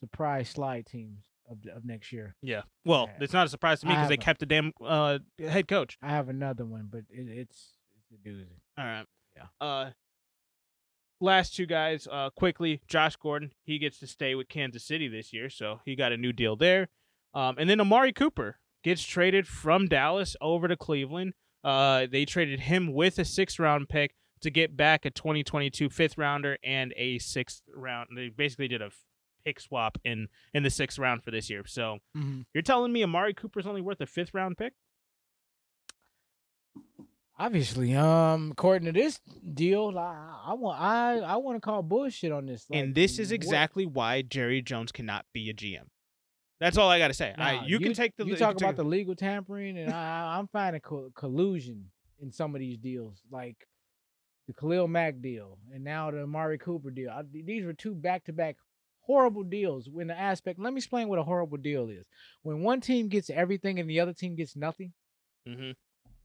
surprise slide teams of of next year. yeah. Well, Yeah. it's not a surprise to me because they a- kept the damn uh head coach. I have another one, but it, it's it's a doozy. All right. Yeah. Uh last two guys, uh quickly, Josh Gordon, he gets to stay with Kansas City this year, so he got a new deal there. Um and then Amari Cooper gets traded from Dallas over to Cleveland. Uh they traded him with a 6th round pick to get back a 2022 fifth rounder and a 6th round. They basically did a pick swap in in the 6th round for this year. So, Mm-hmm. you're telling me Amari Cooper's only worth a 5th round pick? Obviously, um, according to this deal, I, I want I I want to call bullshit on this. and this is what- exactly why Jerry Jones cannot be a GM. That's all I got to say. I, Nah, you, can take the You you talk can about the legal tampering, and I, I'm finding co- collusion in some of these deals, like the Khalil Mack deal, and now the Amari Cooper deal. I, these were two back-to-back horrible deals. When the aspect, let me explain what a horrible deal is. When one team gets everything and the other team gets nothing, Mhm.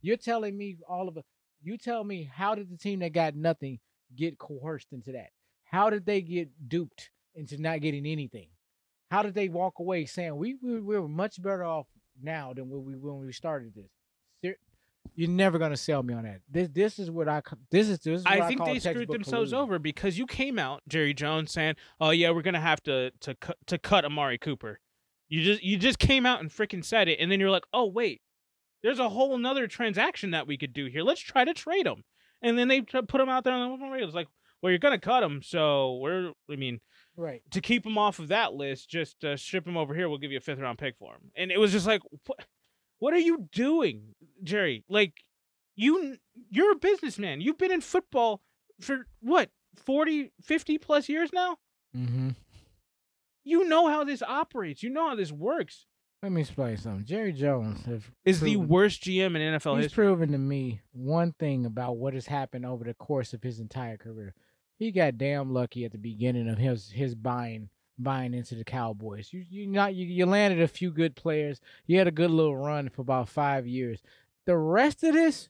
you're telling me all of it. You tell me how did the team that got nothing get coerced into that? How did they get duped into not getting anything? How did they walk away saying we we we were much better off now than when we when we started this? You're never gonna sell me on that. This this is what I this is this is what I, I think they screwed themselves over because you came out, Jerry Jones, saying, "Oh yeah, we're gonna have to to cut to cut Amari Cooper." You just you just came out and freaking said it, and then you're like, "Oh wait, there's a whole another transaction that we could do here. Let's try to trade him." And then they put him out there on the radio. It's like, "Well, you're gonna cut him, so we're I mean." Right. to keep him off of that list, just uh, ship him over here. We'll give you a fifth round pick for him. And it was just like, what, what are you doing, Jerry? Like, you you're a businessman. You've been in football for what 40, 50 plus years now. Mm-hmm. You know how this operates. You know how this works. Let me explain something. Jerry Jones Is the worst GM in NFL He's history. proven to me one thing about what has happened over the course of his entire career. He got damn lucky at the beginning of his his buying buying into the Cowboys. You you not you, you landed a few good players. You had a good little run for about five years. The rest of this,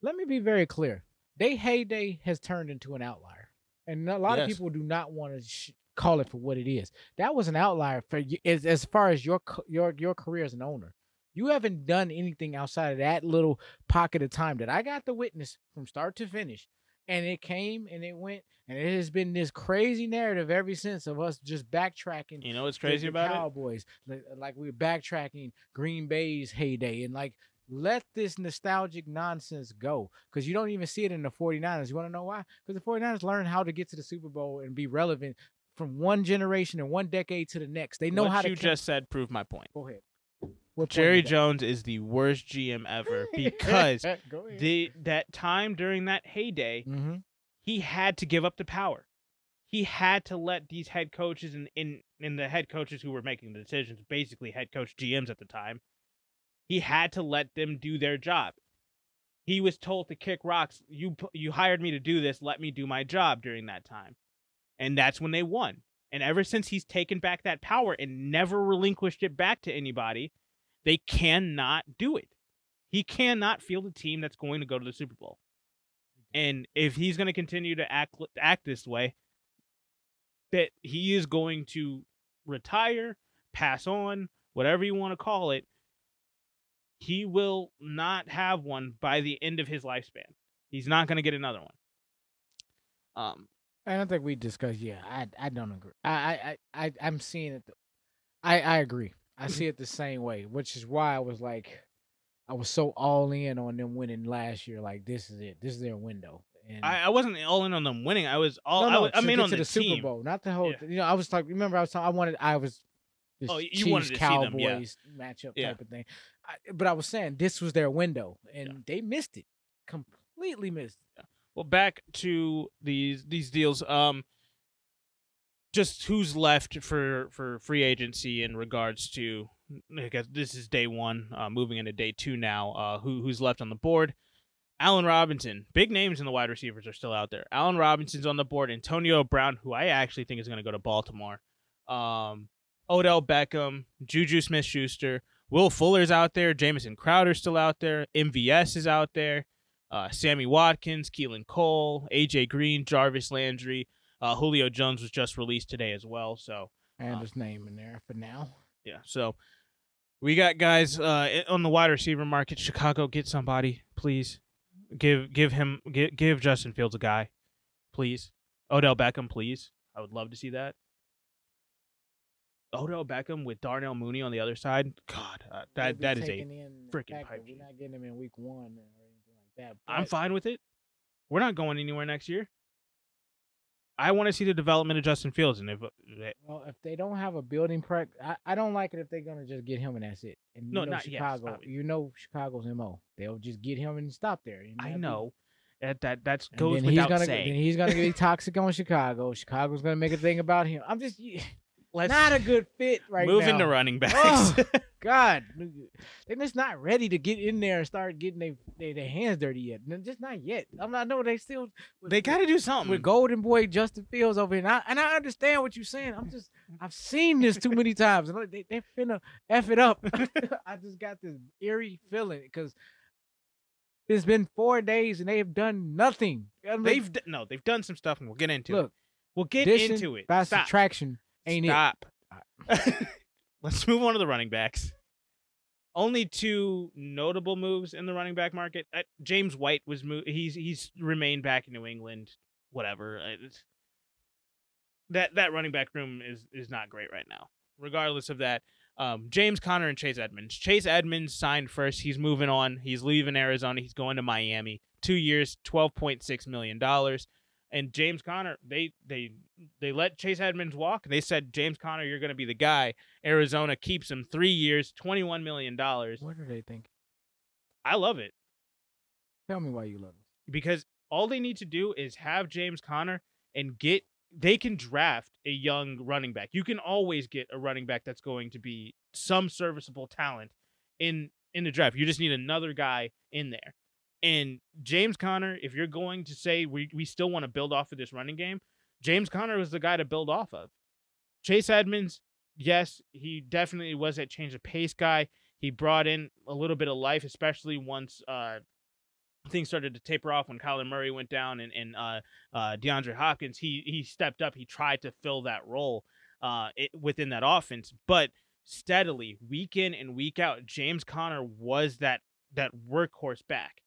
let me be very clear. They heyday has turned into an outlier, and a lot of people do not want to sh- call it for what it is. That was an outlier for you, as as far as your your your career as an owner. You haven't done anything outside of that little pocket of time that I got to witness from start to finish. And it came and it went, and it has been this crazy narrative ever since of us just backtracking. You know what's crazy about it? Cowboys, like, like we're backtracking Green Bay's heyday, and like let this nostalgic nonsense go because you don't even see it in the 49ers. You want to know why? Because the 49ers learned how to get to the Super Bowl and be relevant from one generation and one decade to the next. They know what how you to. just said prove my point. go ahead. What Jerry? Jones is the worst GM ever because the that time during that heyday, mm-hmm. he had to give up the power. He had to let these head coaches and in in the head coaches who were making the decisions, basically head coach GMs at the time, he had to let them do their job. He was told to kick rocks. You you hired me to do this. Let me do my job during that time, and that's when they won. And ever since he's taken back that power and never relinquished it back to anybody, they cannot do it. He cannot field a team that's going to go to the Super Bowl. And if he's going to continue to act act this way, that he is going to retire, pass on, whatever you want to call it, he will not have one by the end of his lifespan. He's not going to get another one. Um, I don't think we discussed. Yeah, I I don't agree. I I I I'm seeing it. I I agree. I see it the same way, which is why I was like, I was so all in on them winning last year. Like this is it. This is their window. And I, I wasn't all in on them winning. I was all. no, I, no, was, I mean, on to the, the. Super Bowl, not the whole. Yeah. You know, I was talking. Remember, I was talking. I wanted. I was. This Oh, you Chiefs wanted to see them, yeah. Cowboys matchup Yeah. type of thing. I, but I was saying this was their window, and Yeah. they missed it. Completely missed it. Well, back to these these deals. Um, just who's left for for free agency in regards to? I guess this is day one. Uh, moving into day two now. Uh, who who's left on the board? Allen Robinson. Big names in the wide receivers are still out there. Allen Robinson's on the board. Antonio Brown, who I actually think is going to go to Baltimore. Um, Odell Beckham, Juju Smith Schuster, Will Fuller's out there. Jamison Crowder's still out there. MVS is out there. Uh, Sammy Watkins, Keelan Cole, AJ Green, Jarvis Landry. Uh, Julio Jones was just released today as well. So, And Uh, his name in there for now. yeah. So we got guys uh, on the wide receiver market. Chicago, get somebody, please. Give give him give, give Justin Fields a guy, please. Odell Beckham, please. I would love to see that. Odell Beckham with Darnell Mooney on the other side. God, uh, that that is a. freaking in the frickin' fact that pipe We're not getting him in week one or anything like that. I'm fine with it. We're not going anywhere next year. I want to see the development of Justin Fields, and if uh, Well, if they don't have a building prep, I, I don't like it if they're gonna just get him and that's it. And you No, know not- Chicago. obviously. you know Chicago's mo. They'll just get him and stop there. and I know that that that And goes then he's gonna saying. then he's gonna be toxic on Chicago. Chicago's gonna make a thing about him. I'm just Let's not a good fit right move now. into running backs. Oh, God, they're just not ready to get in there and start getting their their, their hands dirty yet. Just not yet. I'm not. No, they still. they got to do something. with Golden Boy Justin Fields over here. And I, and I understand what you're saying. I'm just I've seen this too many times. And they they finna f it up. I just got this eerie feeling because it's been four days and they have done nothing. I'm like, They've d- no, they've done some stuff, and we'll get into it. look We'll get into it. by Stop. subtraction ain't Stop. Let's move on to the running backs. Only two notable moves in the running back market. Uh, James White was mo- he's he's remained back in New England. Whatever. Uh, it's- that that running back room is is not great right now. Regardless of that, um, James Conner and Chase Edmonds. Chase Edmonds signed first. He's moving on. He's leaving Arizona. He's going to Miami. Two years, twelve point six million dollars. And James Conner, they they they let Chase Edmonds walk. They said, James Conner, you're going to be the guy. Arizona keeps him three years, $21 million. What do they think? I love it Tell me why you love it. because all they need to do is have James Conner and get, they can draft a young running back. You can always get a running back that's going to be some serviceable talent in in the draft. You just need another guy in there. And James Conner, if you're going to say we, we still want to build off of this running game, James Conner was the guy to build off of. Chase Edmonds, yes, he definitely was that change of pace guy. He brought in a little bit of life, especially once uh, things started to taper off when Kyler Murray went down and, and uh, uh, DeAndre Hopkins. He he stepped up. He tried to fill that role uh, it, within that offense, but steadily, week in and week out, James Conner was that that workhorse back.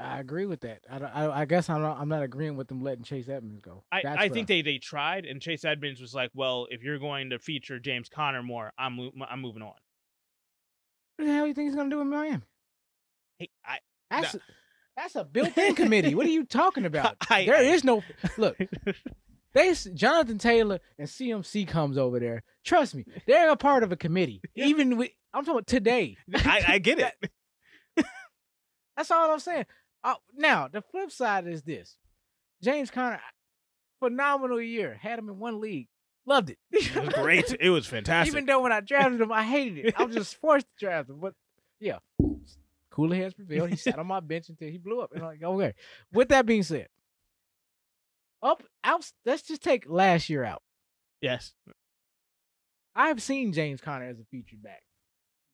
I agree with that. I, I, I guess I'm not, I'm not agreeing with them letting Chase Edmonds go. I, That's I think they, they tried, and Chase Edmonds was like, "Well, if you're going to feature James Conner more, I'm I'm moving on." What the hell do you think he's gonna do in Miami? Hey, I, That's a, that's a built-in committee. What are you talking about? I- there is no look. They Jonathan Taylor and CMC comes over there. Trust me, they're a part of a committee. Yeah. Even with I'm talking about today. I, I get it. That's all I'm saying. Uh, now the flip side is this: James Conner, phenomenal year. Had him in one league. Loved it. It was great. It was fantastic. Even though when I drafted him, I hated it. I was just forced to draft him. But yeah, cooler heads prevailed. He sat on my bench until he blew up. And I'm like, okay. With that being said, up out. Let's just take last year out. Yes. I've seen James Conner as a featured back.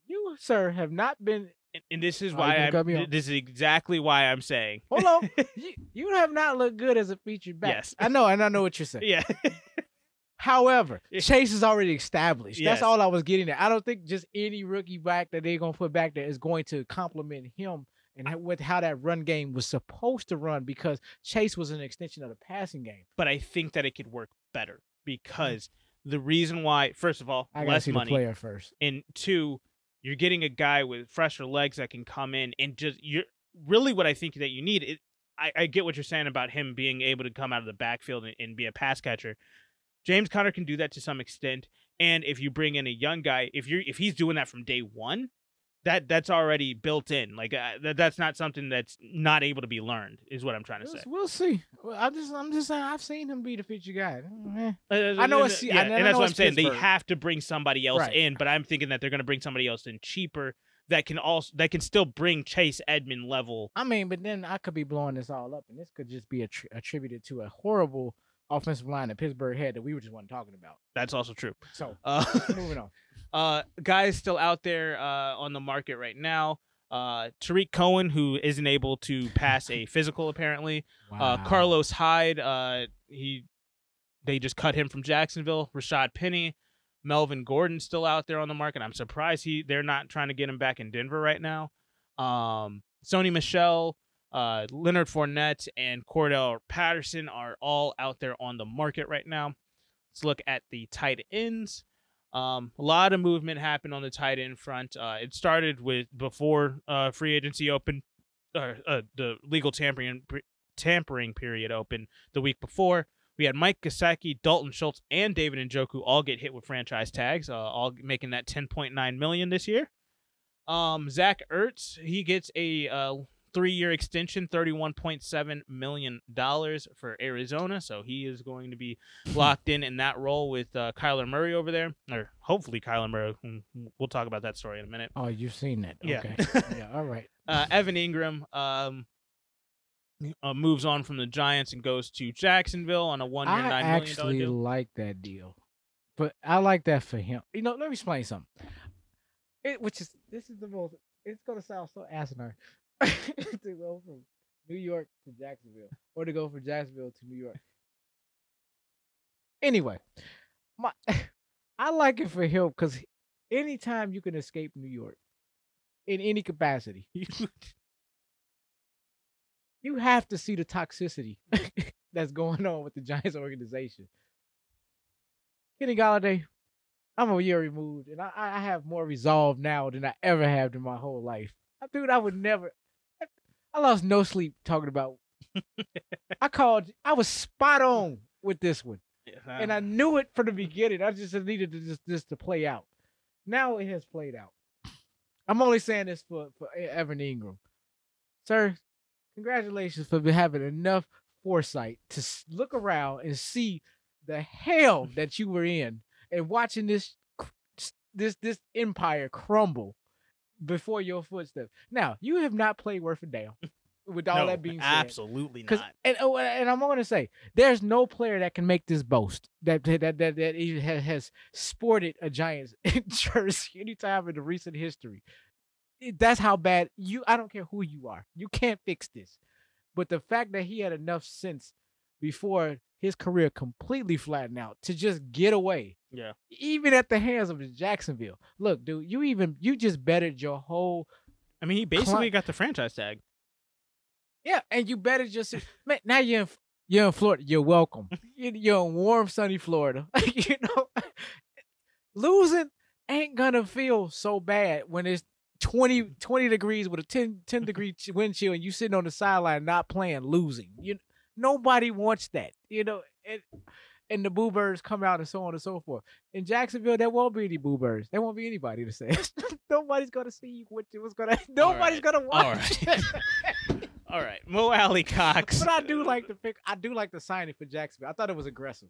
You, sir, have not been. And, this is Oh, why you gonna I'm. cut me th- off? This is exactly why I'm saying. Hold on, you, you have not looked good as a featured back. Yes. I know, and I know what you're saying. yeah. However, Chase is already established. Yes. That's all I was getting at. I don't think just any rookie back that they're gonna put back there is going to complement him and with how that run game was supposed to run because Chase was an extension of the passing game. but I think that it could work better because mm-hmm. the reason why, first of all, I less see money, the player first. and two, you're getting a guy with fresher legs that can come in and just you're really what I think that you need. It, I, I get what you're saying about him being able to come out of the backfield and, and be a pass catcher. James Conner can do that to some extent, and if you bring in a young guy, if you're if he's doing that from day one, that that's already built in. Like uh, that, that's not something that's not able to be learned. Is what I'm trying to say. We'll, see. Well, I just, I'm just saying, I've seen him be the feature guy. Eh. Uh, I know uh, it's- yeah, I- and I that's know what I'm it's saying. They have to bring somebody else Right. in, but I'm thinking that they're going to bring somebody else in cheaper that can also that can still bring Chase Edmond level. I mean, but then I could be blowing this all up, and this could just be attri- attributed to a horrible offensive line that Pittsburgh had that we were just wasn't talking about. That's also true. So Uh, moving on. Uh, guys still out there uh, on the market right now. Uh, Tarik Cohen, who isn't able to pass a physical, apparently. Uh, Wow. Carlos Hyde, uh, he they just cut him from Jacksonville. Rashad Penny, Melvin Gordon still out there on the market. I'm surprised he they're not trying to get him back in Denver right now. Um, Sony Michel, uh, Leonard Fournette, and Cordarrelle Patterson are all out there on the market right now. Let's look at the tight ends. Um, a lot of movement happened on the tight end front. Uh, it started with before uh, free agency opened, or uh, the legal tampering tampering period opened the week before. We had Mike Gesicki, Dalton Schultz, and David Njoku all get hit with franchise tags, uh, all making that 10.9 million this year. Um, Zach Ertz, he gets a uh, three-year extension, 31.7 million dollars for Arizona, so he is going to be locked in in that role with uh, Kyler Murray over there, or hopefully Kyler Murray. Mm, We'll talk about that story in a minute. Oh, you've seen it. Yeah. Okay. yeah. All right. Uh, Evan Engram um, uh, moves on from the Giants and goes to Jacksonville on a one-year, I nine million dollar actually deal. like that deal, but I like that for him. You know, let me explain something. It, which is this is the most. It's gonna sound so asinine to go from New York to Jacksonville, or to go from Jacksonville to New York. Anyway, my I like it for him because anytime you can escape New York in any capacity, you have to see the toxicity that's going on with the Giants organization. Kenny Golladay, I'm a year removed, and I, I have more resolve now than I ever have in my whole life. Dude, I would never. I, I lost no sleep talking about. I called. I was spot on with this one, and I knew it from the beginning. I just needed to just this to play out. Now it has played out. I'm only saying this for for Evan Engram, sir. Congratulations for having enough foresight to look around and see the hell that you were in and watching this this this empire crumble before your footsteps. Now you have not played worth a damn. With all no, that being said, absolutely not. and oh, and I'm going to say there's no player that can make this boast that that that that, that he ha- has sported a Giants jersey anytime in the recent history. That's how bad you. I don't care who you are. You can't fix this. But the fact that he had enough sense before his career completely flattened out to just get away, Yeah. even at the hands of Jacksonville. Look, dude, you even you just bettered your whole I mean, he basically Cli- got the franchise tag. Yeah, and you better just man. Now you're in, you're in Florida. You're welcome. You- You're in warm, sunny Florida. you know, losing ain't gonna feel so bad when it's 20, 20 degrees with a 10, 10 degree wind chill, and you sitting on the sideline not playing, losing. You nobody wants that. You know, and and the boo birds come out and so on and so forth. In Jacksonville, there won't be any boo birds. There won't be anybody to say. Nobody's gonna see what was gonna. Nobody's right. gonna All watch. All right, Mo Alie-Cox. But I do like the pick. I do like the signing for Jacksonville. I thought it was aggressive.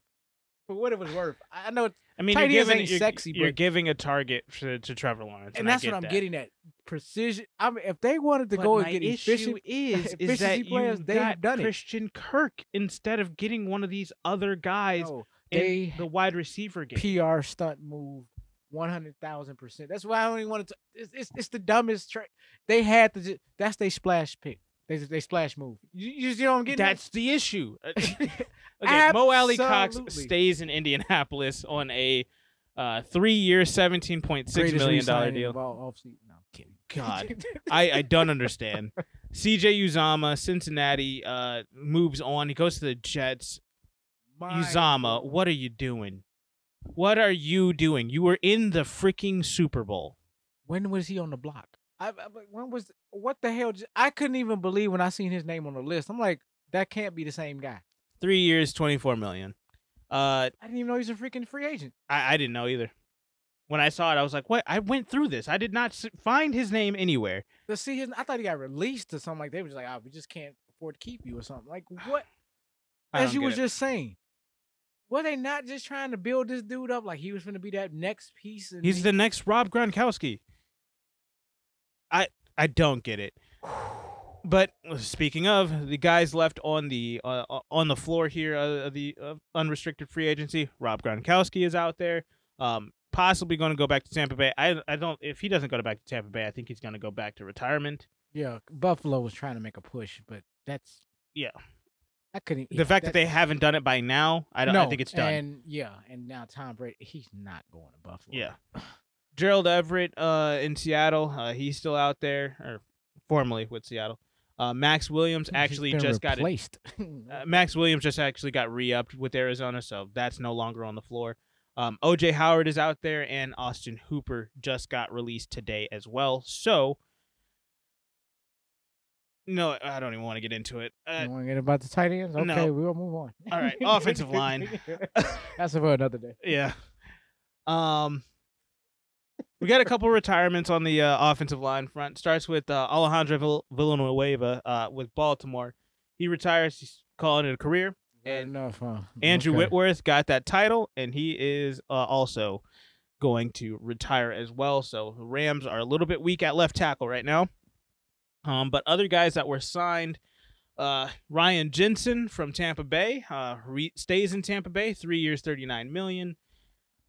For what it was worth, I I know, I mean, tight you're ends giving, ain't you're, sexy, you're but- giving a target to, to Trevor Lawrence, and I that's get what I'm that. getting at. Precision. I mean, if they wanted to But go my and get issue efficient, is, is that players, you they've got done it. Christian Kirk instead of getting one of these other guys no, in They the wide receiver game. PR stunt move, one hundred thousand percent. That's why I don't even want to. It's, it's it's the dumbest trick. They had to. Just, that's they splash pick. They they splash move. You you, know what I'm getting? at? That's the issue. Uh, Okay, Mo Alie-Cox stays in Indianapolis on a uh, three-year, seventeen point six million dollar deal. all. No, kidding. God, I, I don't understand. CJ Uzomah, Cincinnati, uh, moves on. He goes to the Jets. My Uzomah, what are you doing? What are you doing? You were in the freaking Super Bowl. When was he on the block? I, I when was what the hell? I couldn't even believe when I seen his name on the list. I'm like, that can't be the same guy. Three years, twenty-four million. Uh, I didn't even know he's a freaking free agent. I, I didn't know either. When I saw it, I was like, "What?" I went through this. I did not find his name anywhere. To see his, I thought he got released or something like that. They was like, oh, we just can't afford to keep you or something. Like what? As you was it. just saying, were they not just trying to build this dude up like he was going to be that next piece? He's he- the next Rob Gronkowski. I I don't get it. But speaking of the guys left on the uh, uh, on the floor here, uh, the uh, unrestricted free agency, Rob Gronkowski is out there. Um, possibly going to go back to Tampa Bay. I I don't. If he doesn't go back to Tampa Bay, I think he's going to go back to retirement. yeah. Buffalo was trying to make a push, but that's Yeah. I couldn't. the yeah, fact that, they haven't done it by now, I don't. I think it's done. And yeah, and now Tom Brady, he's not going to Buffalo. Yeah. Gerald Everett uh, in Seattle, uh, he's still out there, or formerly with Seattle. Uh, Maxx Williams actually just got it. replaced. Uh, Maxx Williams just actually got re-upped with Arizona, so that's no longer on the floor. Um, OJ Howard is out there, and Austin Hooper just got released today as well. So, no, I don't even want to get into it. Uh, you want to get about the tight ends? Okay, no. we'll move on. All right, offensive line. That's for another day. Yeah. Um, we got a couple retirements on the uh, offensive line front. Starts with uh, Alejandro Vill- Villanueva uh, with Baltimore. He retires. He's calling it a career. And enough, huh? Andrew Okay. Whitworth got that title, and he is uh, also going to retire as well. So Rams are a little bit weak at left tackle right now. Um, but other guys that were signed, uh, Ryan Jensen from Tampa Bay uh, re- stays in Tampa Bay, three years, thirty nine million.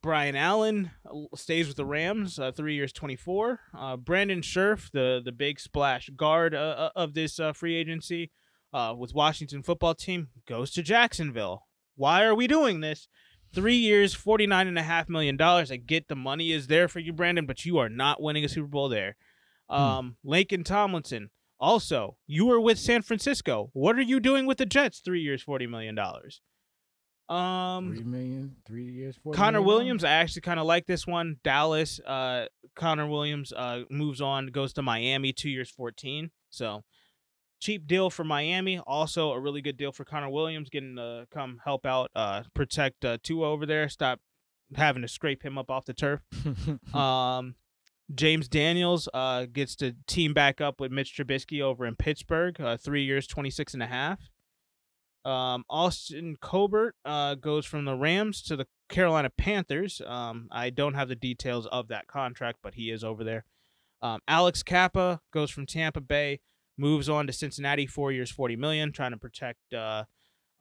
Brian Allen uh, stays with the Rams, uh, three years, twenty four. Uh, Brandon Scherff, the the big splash guard uh, uh, of this uh, free agency, uh, with Washington football team, goes to Jacksonville. Why are we doing this? Three years, forty nine and a half million dollars. I get the money is there for you, Brandon, but you are not winning a Super Bowl there. Um, Laken Tomlinson, also, you were with San Francisco. What are you doing with the Jets? Three years, forty million dollars. Um, Three million, three years, four. Connor Williams, I actually kind of like this one. Dallas, uh, Connor Williams uh, moves on, goes to Miami, two years, 14. So cheap deal for Miami. Also a really good deal for Connor Williams, getting to come help out, uh, protect uh, Tua over there, stop having to scrape him up off the turf. Um, James Daniels uh, gets to team back up with Mitch Trubisky over in Pittsburgh, uh, three years, 26 and a half. Um, Austin Corbett uh, goes from the Rams to the Carolina Panthers. Um, I don't have the details of that contract, but he is over there. Um, Alex Cappa goes from Tampa Bay, moves on to Cincinnati, four years, 40 million, trying to protect uh,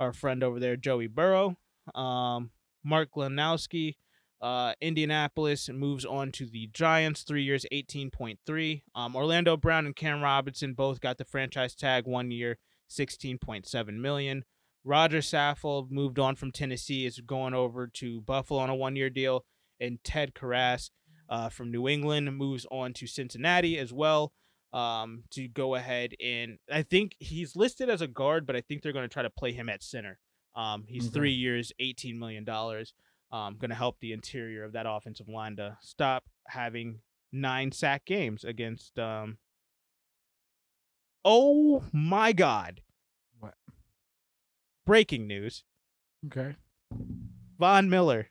our friend over there, Joey Burrow. Um, Mark Glowinski, uh, Indianapolis moves on to the Giants, three years, 18.3. Um, Orlando Brown and Cam Robinson both got the franchise tag, one year, 16.7 million. Rodger Saffold moved on from Tennessee, is going over to Buffalo on a one-year deal, and Ted Karras uh, from New England moves on to Cincinnati as well um, to go ahead and I think he's listed as a guard, but I think they're going to try to play him at center. Um, he's Okay. three years, eighteen million dollars. Um, going to help the interior of that offensive line to stop having nine sack games against. Um, oh my God! What? Breaking news: okay. Von Miller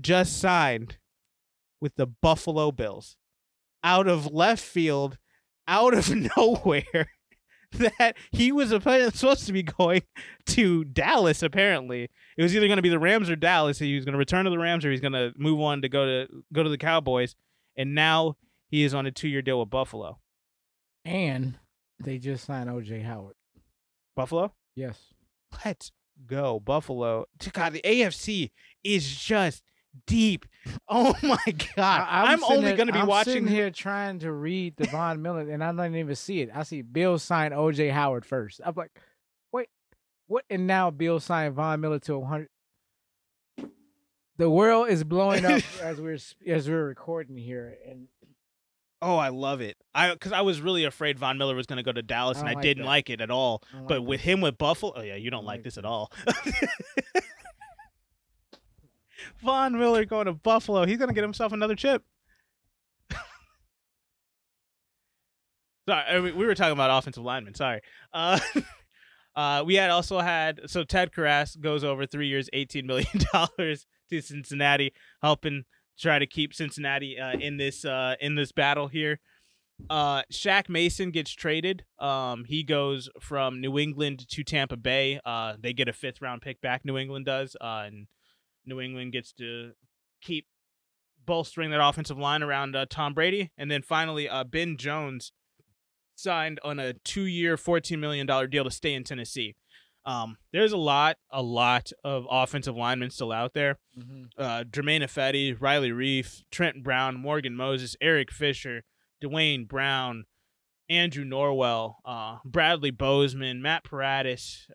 just signed with the Buffalo Bills out of left field, out of nowhere. That he was supposed to be going to Dallas. Apparently, it was either going to be the Rams or Dallas. He was going to return to the Rams, or he's going to move on to go to go to the Cowboys. And now he is on a two-year deal with Buffalo. And they just signed OJ Howard. Buffalo? Yes. Let's go. Buffalo. God, the AFC is just deep. Oh my god! I- I'm, sitting only going to be I'm watching here trying to read the Von Miller, and I don't even see it. I see Bill sign OJ Howard first. I'm like, wait, what? And now Bill signed Von Miller to 100. The world is blowing up as we're as we're recording here, and Oh, I love it. I because I was really afraid Von Miller was going to go to Dallas, I and I like didn't that. like it at all. Don't But like with him with Buffalo, oh yeah, you don't don't like like this at all. Von Miller going to Buffalo, he's going to get himself another chip. Sorry, I mean, we were talking about offensive linemen. Sorry. Uh, uh, we had also had so Ted Karras goes over three years, eighteen million dollars to Cincinnati, helping try to keep Cincinnati uh, in this uh, in this battle here. Uh, Shaq Mason gets traded. Um, he goes from New England to Tampa Bay. Uh, they get a fifth round pick back. New England does, uh, and New England gets to keep bolstering that offensive line around uh, Tom Brady. And then finally, uh, Ben Jones signed on a two year, $14 million deal to stay in Tennessee. Um, there's a lot, a lot of offensive linemen still out there. Uh, Germain Ifedi, Riley Reiff, Trent Brown, Morgan Moses, Eric Fisher, Duane Brown, Andrew Norwell, uh, Bradley Bozeman, Matt Paradis.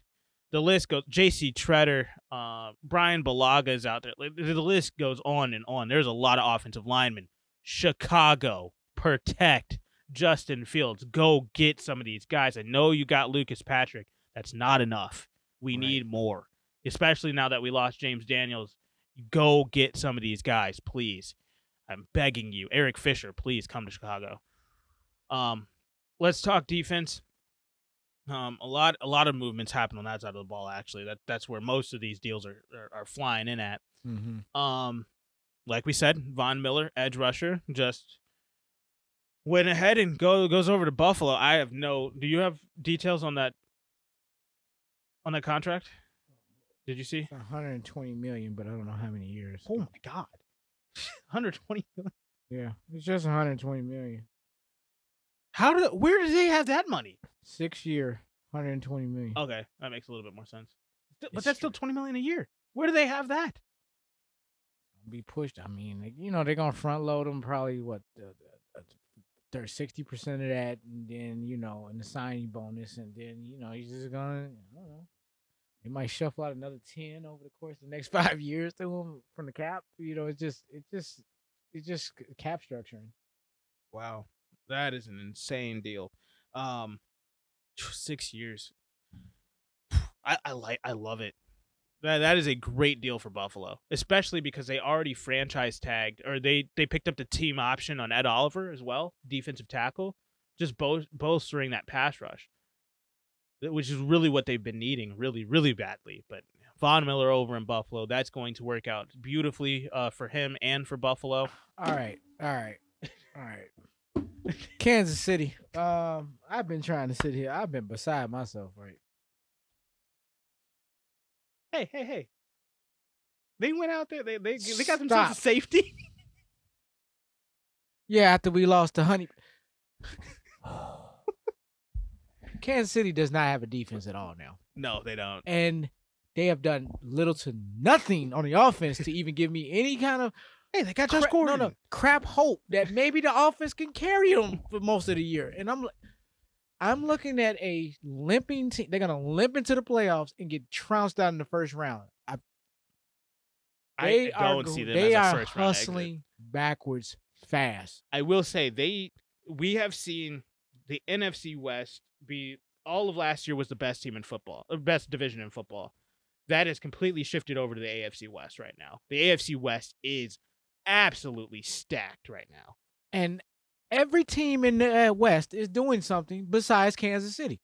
the list goes. J.C. Tretter, uh, Bryan Bulaga is out there. Like, The list goes on and on. There's a lot of offensive linemen. Chicago, protect Justin Fields. Go get some of these guys. I know you got Lucas Patrick. That's not enough. We Right. need more, especially now that we lost James Daniels. Go get some of these guys, please. I'm begging you. Eric Fisher, please come to Chicago. Um, let's talk defense. Um, a lot, a lot of movements happen on that side of the ball. Actually, that that's where most of these deals are are, are flying in at. Mm-hmm. Um, like we said, Von Miller, edge rusher, just went ahead and go goes over to Buffalo. I have no. Do you have details on that? On that contract? Did you see? 120 million, but I don't know how many years. Oh my God, 120. Yeah, it's just 120 million. How did? Where did they have that money? Six year, 120 million. Okay, that makes a little bit more sense. But It's that's still 20 million a year. Where do they have that? be pushed. I mean, you know, they're gonna front load them probably what they're sixty percent of that, and then you know, and the signing bonus, and then you know, he's just gonna, I don't know, they might shuffle out another ten over the course of the next five years to him from the cap. You know, it's just, it just, it's just cap structuring. Wow, that is an insane deal. Um, six years. I, I like I love it. That that is a great deal for Buffalo, especially because they already franchise tagged or they they picked up the team option on Ed Oliver as well, defensive tackle, just bo- bolstering that pass rush, which is really what they've been needing, really really badly. But Von Miller over in Buffalo, that's going to work out beautifully uh, for him and for Buffalo. All right, all right, all right. Kansas City. Um, I've been trying to sit here. I've been beside myself, right? Hey, hey, hey. They went out there. They they, they got themselves safety. Yeah, after we lost to Honey. Kansas City does not have a defense at all now. no, they don't. And they have done little to nothing on the offense to even give me any kind of Hey, they got cra- Josh Gordon. no, no, crap hope that maybe the offense can carry them for most of the year. And I'm li- I'm looking at a limping team. They're gonna limp into the playoffs and get trounced out in the first round. I, they I are don't go- see them they as a are first round exit. hustling backwards fast. I will say they we have seen the NFC West be all of last year was the best team in football, the best division in football. That has completely shifted over to the AFC West right now. The AFC West is absolutely stacked right now. and every team in the uh, West is doing something besides Kansas City.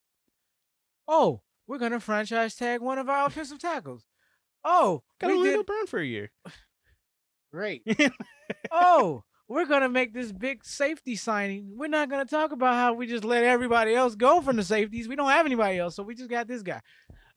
Oh, we're gonna franchise tag one of our offensive tackles. Oh, Got Orlando did Brown for a year. great. oh, we're gonna make this big safety signing. We're not gonna talk about how we just let everybody else go from the safeties. We don't have anybody else, so we just got this guy.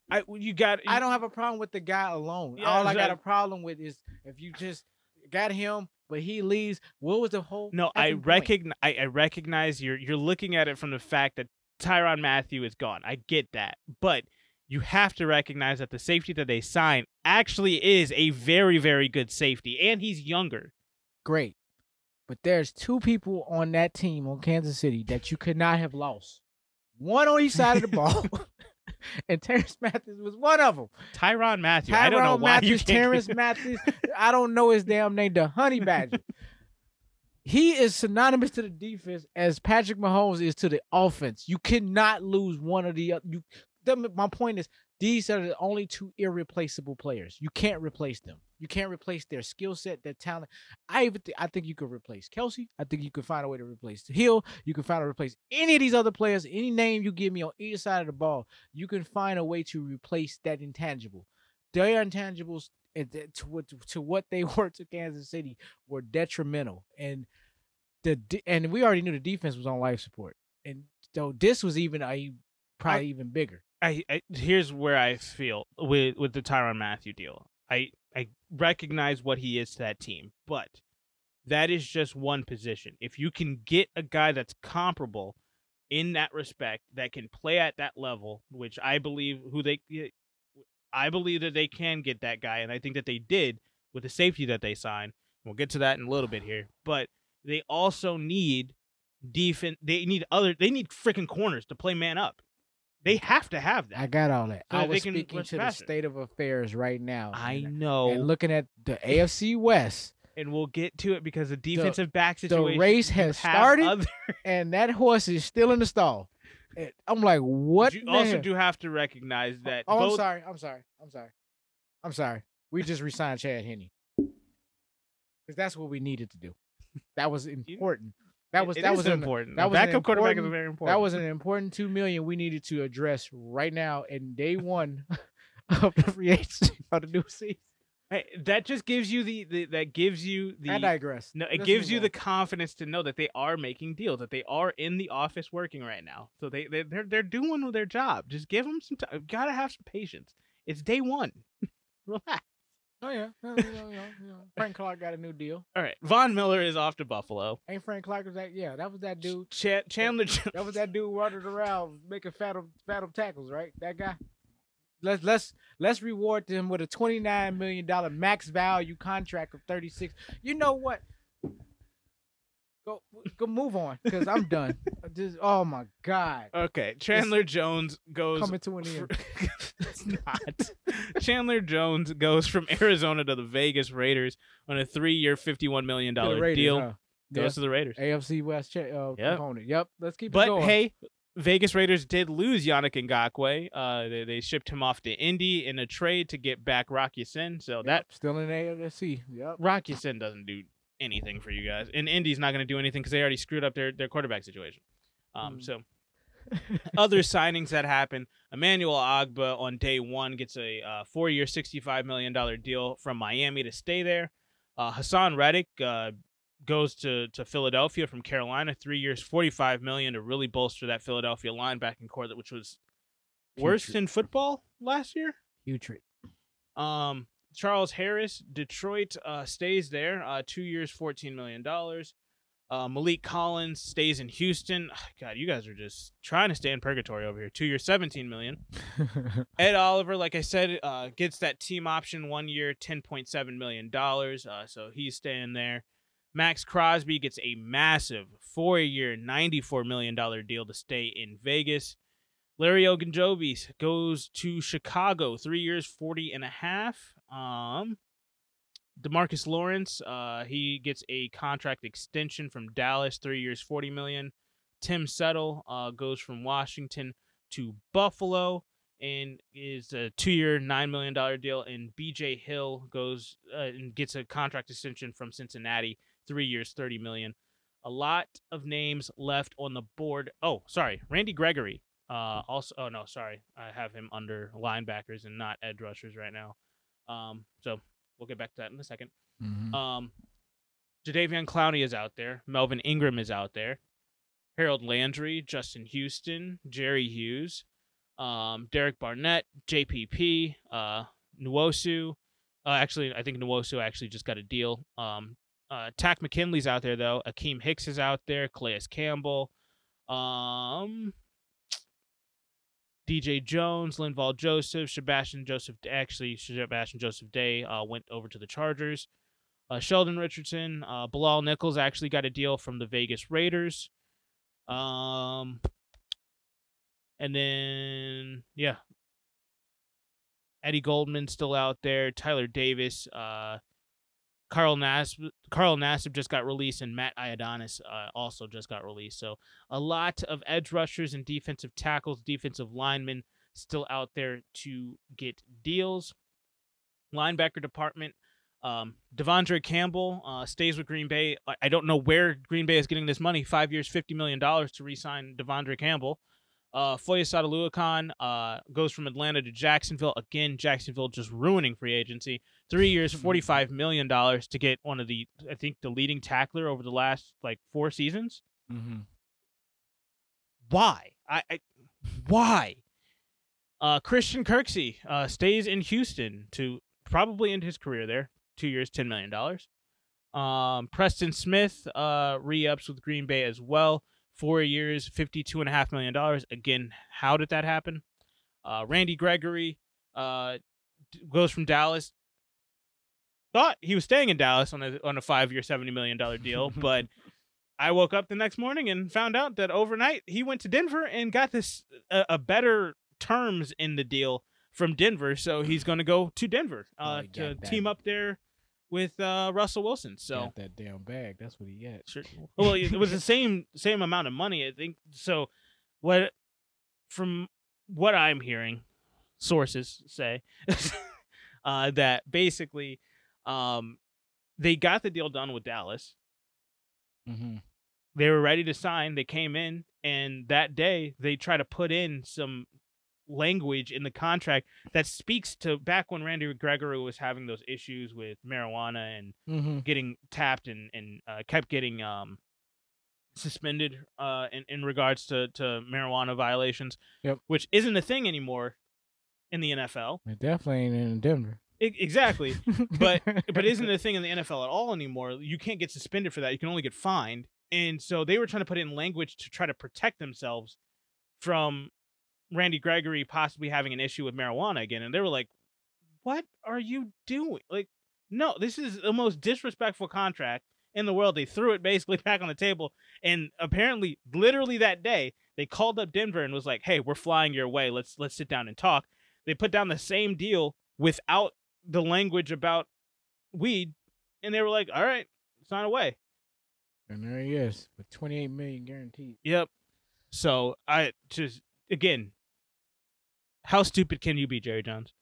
I you got I don't have a problem with the guy alone. Yeah, All I got a problem with is if you just got him, but he leaves. What was the whole? No, I recognize. I, I recognize you're you're looking at it from the fact that Tyrann Mathieu is gone. I get that, but you have to recognize that the safety that they sign actually is a very, very good safety, and he's younger. Great. But there's two people on that team on Kansas City that you could not have lost. One on each side of the ball. and Terrence Matthews was one of them. Tyrann Mathieu. Tyron I don't know why Matthews, you can't Terrence Matthews. I don't know his damn name, the honey badger. He is synonymous to the defense as Patrick Mahomes is to the offense. You cannot lose one of the other. You, the, my point is, these are the only two irreplaceable players. You can't replace them. You can't replace their skill set, their talent. I even th- I think you could replace Kelce. I think you could find a way to replace Hill. You can find a way to replace any of these other players. Any name you give me on either side of the ball, you can find a way to replace that intangible. Their intangibles to what to what they were to Kansas City were detrimental, and the and we already knew the defense was on life support, and so this was even a probably even bigger. I, I here's where I feel with with the Tyrann Mathieu deal. I I recognize what he is to that team, but that is just one position. If you can get a guy that's comparable in that respect, that can play at that level, which I believe who they I believe that they can get that guy, and I think that they did with the safety that they signed. We'll get to that in a little bit here, but they also need defense. They need other. They need freaking corners to play man up. They have to have that. I got all that. So I was speaking to the state of affairs right now. I and, know, and looking at the AFC West, and we'll get to it because the defensive back situation. The race has started. other- and that horse is still in the stall. I'm like, what? you the also do have to recognize oh, that. Oh, I'm sorry. I'm sorry. I'm sorry. I'm sorry. We just resigned Chad Henne because that's what we needed to do. That was important. That was it that was an, important. that was backup quarterback is very important. that was an important two million we needed to address right now in day one of the free agency of the new season. Hey, that just gives you the, the that gives you the I digress. No, it gives you the confidence to know that they are making deals, that they are in the office working right now. So they they they're they're doing their job. Just give them some time. Gotta have some patience. It's day one. Relax. Oh yeah, No, you know, you know, you know. Frank Clark got a new deal. All right, Von Miller is off to Buffalo. Ain't Frank Clark was that? Yeah, that was that dude. Ch- Chandler Jones. That was that dude running around making fathom fathom tackles, right? That guy. Let's let's let's reward him with a twenty nine million dollar max value contract of thirty six. You know what? Go go move on because I'm done. Just oh my god, Okay, Chandler Jones goes. coming to an end. it's not. Chandler Jones goes from Arizona to the Vegas Raiders on a three-year, fifty-one million To the dollar Raiders, deal. huh? Goes Yeah. to the Raiders. AFC West cha- uh, Yep. component. Yep. Let's keep it But going. hey, Vegas Raiders did lose Yannick Ngakoue. Uh, they, they shipped him off to Indy in a trade to get back Rock Ya-Sin. So that still in the AFC. Yep. Rock Sin doesn't do anything for you guys, and Indy's not going to do anything because they already screwed up their, their quarterback situation. Um, Mm. so other signings that happen: Emmanuel Ogbah on day one gets a uh, four-year, sixty-five million dollar deal from Miami to stay there. Uh, Haason Reddick uh, goes to to Philadelphia from Carolina, three years, 45 million to really bolster that Philadelphia linebacking corps, that which was worse Putrid. in football last year. Putrid. Um, Charles Harris, Detroit uh, stays there, uh, two years, fourteen million dollars. Uh, Maliek Collins stays in Houston. God, you guys are just trying to stay in purgatory over here. Two years, seventeen million. Ed Oliver, like I said, uh, gets that team option one year, ten point seven million dollars. Uh, so he's staying there. Maxx Crosby gets a massive four-year, ninety-four million dollar deal to stay in Vegas. Larry Ogunjobi goes to Chicago, three years, forty and a half. Um, Demarcus Lawrence, uh, he gets a contract extension from Dallas, three years, forty million. Tim Settle uh, goes from Washington to Buffalo and is a two-year, nine million dollar deal. And B.J. Hill goes uh, and gets a contract extension from Cincinnati, three years, thirty million. A lot of names left on the board. Oh, sorry, Randy Gregory. Uh, also, oh no, sorry, I have him under linebackers and not edge rushers right now. Um, so we'll get back to that in a second. Mhm. Um, Jadeveon Clowney is out there. Melvin Ingram is out there. Harold Landry, Justin Houston, Jerry Hughes, um, Derek Barnett, JPP, uh, Nwosu. Uh, actually, I think Nwosu actually just got a deal. Um, uh, Takk McKinley's out there though. Akiem Hicks is out there. Calais Campbell. Um, DJ Jones, Linval Joseph, Sebastian Joseph. Actually, Sebastian Joseph Day uh, went over to the Chargers. Uh, Sheldon Richardson, uh, Bilal Nichols actually got a deal from the Vegas Raiders. Um, and then yeah, Eddie Goldman still out there. Tyler Davis, uh, Carl Nass, Carl Nassib just got released, and Matt Ioannidis uh, also just got released. So a lot of edge rushers and defensive tackles, defensive linemen still out there to get deals. Linebacker department. Um, De'Vondre Campbell uh, stays with Green Bay. I, don't know where Green Bay is getting this money. Five years, fifty million dollars to re-sign De'Vondre Campbell. Uh, Foye uh, goes from Atlanta to Jacksonville. Again, Jacksonville just ruining free agency. Three years, Mm-hmm. $45 million to get one of the, I think, the leading tackler over the last, like, four seasons. Mm-hmm. Why? I, I Why? Uh, Christian Kirksey uh, stays in Houston to probably end his career there. Two years, $10 million. Um, Preston Smith uh, re-ups with Green Bay as well. Four years, fifty-two and a half million dollars. Again, how did that happen? Uh, Randy Gregory uh, d- goes from Dallas. Thought he was staying in Dallas on a on a five-year, seventy million dollar deal, but I woke up the next morning and found out that overnight he went to Denver and got this a, a better terms in the deal from Denver. So he's going to go to Denver Oh, uh, he to that. team up there with uh, Russell Wilson. So got that damn bag. That's what he got. Sure. Well, it was the same same amount of money, I think. So, what from what I'm hearing, sources say uh, that basically um, they got the deal done with Dallas. Mm-hmm. They were ready to sign. They came in, and that day they try to put in some language in the contract that speaks to back when Randy Gregory was having those issues with marijuana and Mm-hmm. getting tapped and and uh, kept getting um suspended uh in, in regards to to marijuana violations Yep. which isn't a thing anymore in the NFL It definitely ain't in Denver. Exactly. But but isn't a thing in the NFL at all anymore you can't get suspended for that. You can only get fined. And so they were trying to put in language to try to protect themselves from Randy Gregory possibly having an issue with marijuana again. And they were like what are you doing? Like no this is the most disrespectful contract in the world. They threw it basically back on the table. And apparently literally that day they called up Denver and was like hey we're flying your way. Let's let's sit down and talk. They put down the same deal without the language about weed and they were like all right sign away and there he is with 28 million guaranteed. Yep. So I just again, how stupid can you be, Jerry Jones?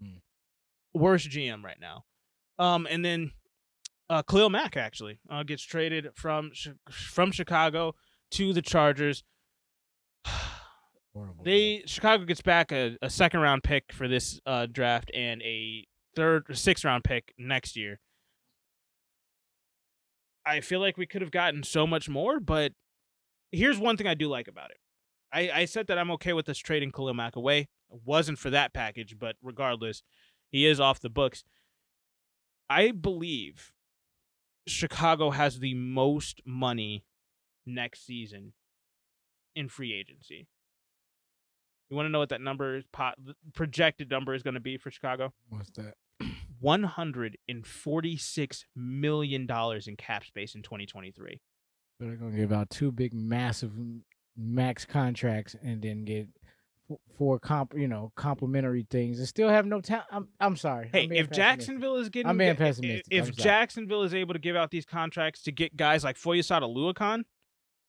Hmm. Worst GM right now. Um, and then uh, Khalil Mack actually uh, gets traded from from Chicago to the Chargers. Horrible. They Chicago gets back a, a second round pick for this uh, draft and a third or sixth round pick next year. I feel like we could have gotten so much more, but here's one thing I do like about it. I, I said that I'm okay with us trading Khalil Mack away. It wasn't for that package, but regardless, he is off the books. I believe Chicago has the most money next season in free agency. You want to know what that number is? Projected number is going to be for Chicago? What's that? One hundred and forty-six million dollars in cap space in 2023. So they're gonna give out two big, massive max contracts and then get four comp, you know, complimentary things and still have no talent. I'm, I'm sorry. Hey, I'm if. Jacksonville is getting, I'm being pessimistic. If I'm. Jacksonville is able to give out these contracts to get guys like Foyesade Oluokun,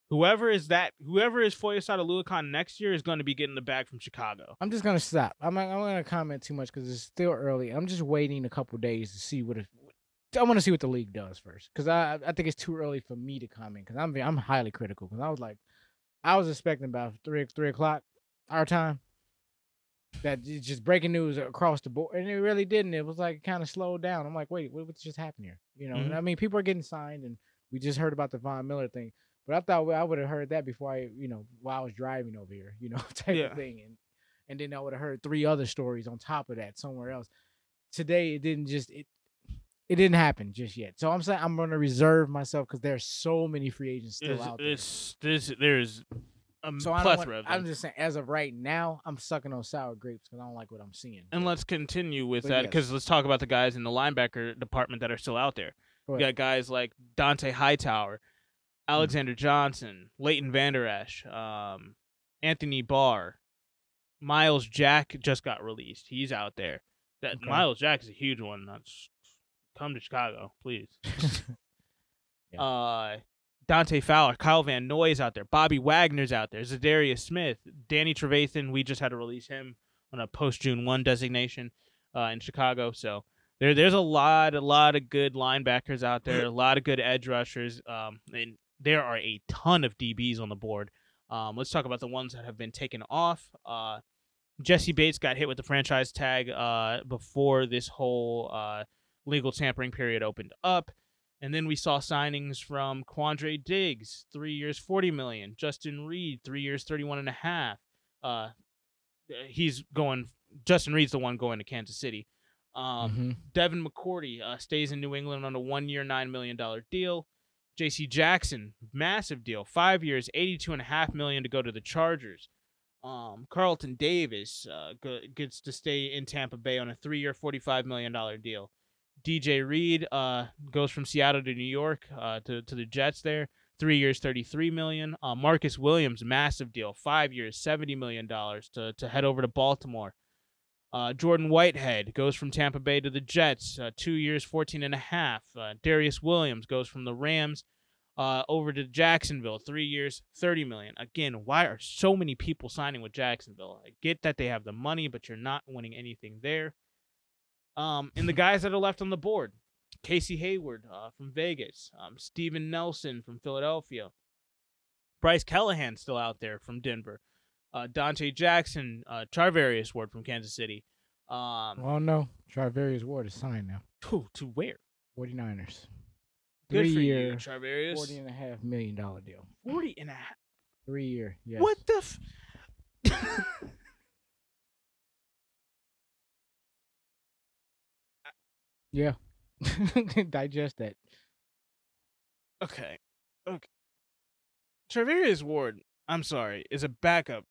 whoever is that, whoever is Foyesade Oluokun next year is going to be getting the bag from Chicago. I'm just gonna stop. I'm not, I'm gonna comment too much because it's still early. I'm just waiting a couple days to see what it. I want to see what the league does first because I I think it's too early for me to comment because I'm I'm highly critical because I was like I was expecting about three three o'clock our time that it's just breaking news across the board and it really didn't. It was like kind of slowed down. I'm like wait what, just happened here? You know Mhm. I mean people are getting signed and we just heard about the Von Miller thing. But I thought I would have heard that before I, you know, while I was driving over here, you know, type Yeah. of thing. And and then I would have heard three other stories on top of that somewhere else. Today it didn't just it it didn't happen just yet. So I'm saying I'm gonna reserve myself because there's so many free agents still There's, out there. this, this, there's a So I plethora of I'm just saying, as of right now, I'm sucking on sour grapes because I don't like what I'm seeing. And let's continue with But that yes. because let's talk about the guys in the linebacker department that are still out there. We got guys like Dont'a Hightower. Alexander Johnson, Leighton Vander Esch, um, Anthony Barr, Myles Jack just got released. He's out there. That Okay. Myles Jack is a huge one. That's come to Chicago, please. Yeah. Uh, Dante Fowler, Kyle Van Noy's out there. Bobby Wagner's out there. Zadarius Smith, Danny Trevathan. We just had to release him on a post June one designation uh, in Chicago. So there, there's a lot, a lot of good linebackers out there. a lot of good edge rushers. Um, and there are a ton of DBs on the board. Um, let's talk about the ones that have been taken off. Uh, Jessie Bates got hit with the franchise tag uh, before this whole uh, legal tampering period opened up. And then we saw signings from Quandre Diggs, three years, forty million. Justin Reid, three years, thirty-one and a half. Uh, he's going. Justin Reid's the one going to Kansas City. Um, Mhm. Devin McCourty uh, stays in New England on a one-year, nine million dollar deal. J.C. Jackson, massive deal, five years, eighty-two and a half million to go to the Chargers. Um, Carlton Davis uh, gets to stay in Tampa Bay on a three-year, forty-five million dollar deal. DJ Reed uh, goes from Seattle to New York uh, to to the Jets there. Three years, thirty-three million. Uh, Marcus Williams, massive deal, five years, seventy million dollars to to head over to Baltimore. Uh, Jordan Whitehead goes from Tampa Bay to the Jets, uh, two years, fourteen and a half. Uh, Darious Williams goes from the Rams uh, over to Jacksonville, three years, thirty million. Again, why are so many people signing with Jacksonville? I get that they have the money, but you're not winning anything there. Um, and the guys that are left on the board, Casey Hayward uh, from Vegas, um, Steven Nelson from Philadelphia, Bryce Callahan still out there from Denver, uh, Donte Jackson, uh, Charvarius Ward from Kansas City. Um, Well, no. Charvarius Ward is signed now. to, to where? 49ers. Good Three for year, you, Charvarius. 40 and a half million dollar deal. 40 and a. Three year. Yes. What the? F- Yeah. Digest that. okay. Okay. Charvarius Ward, I'm sorry, is a backup.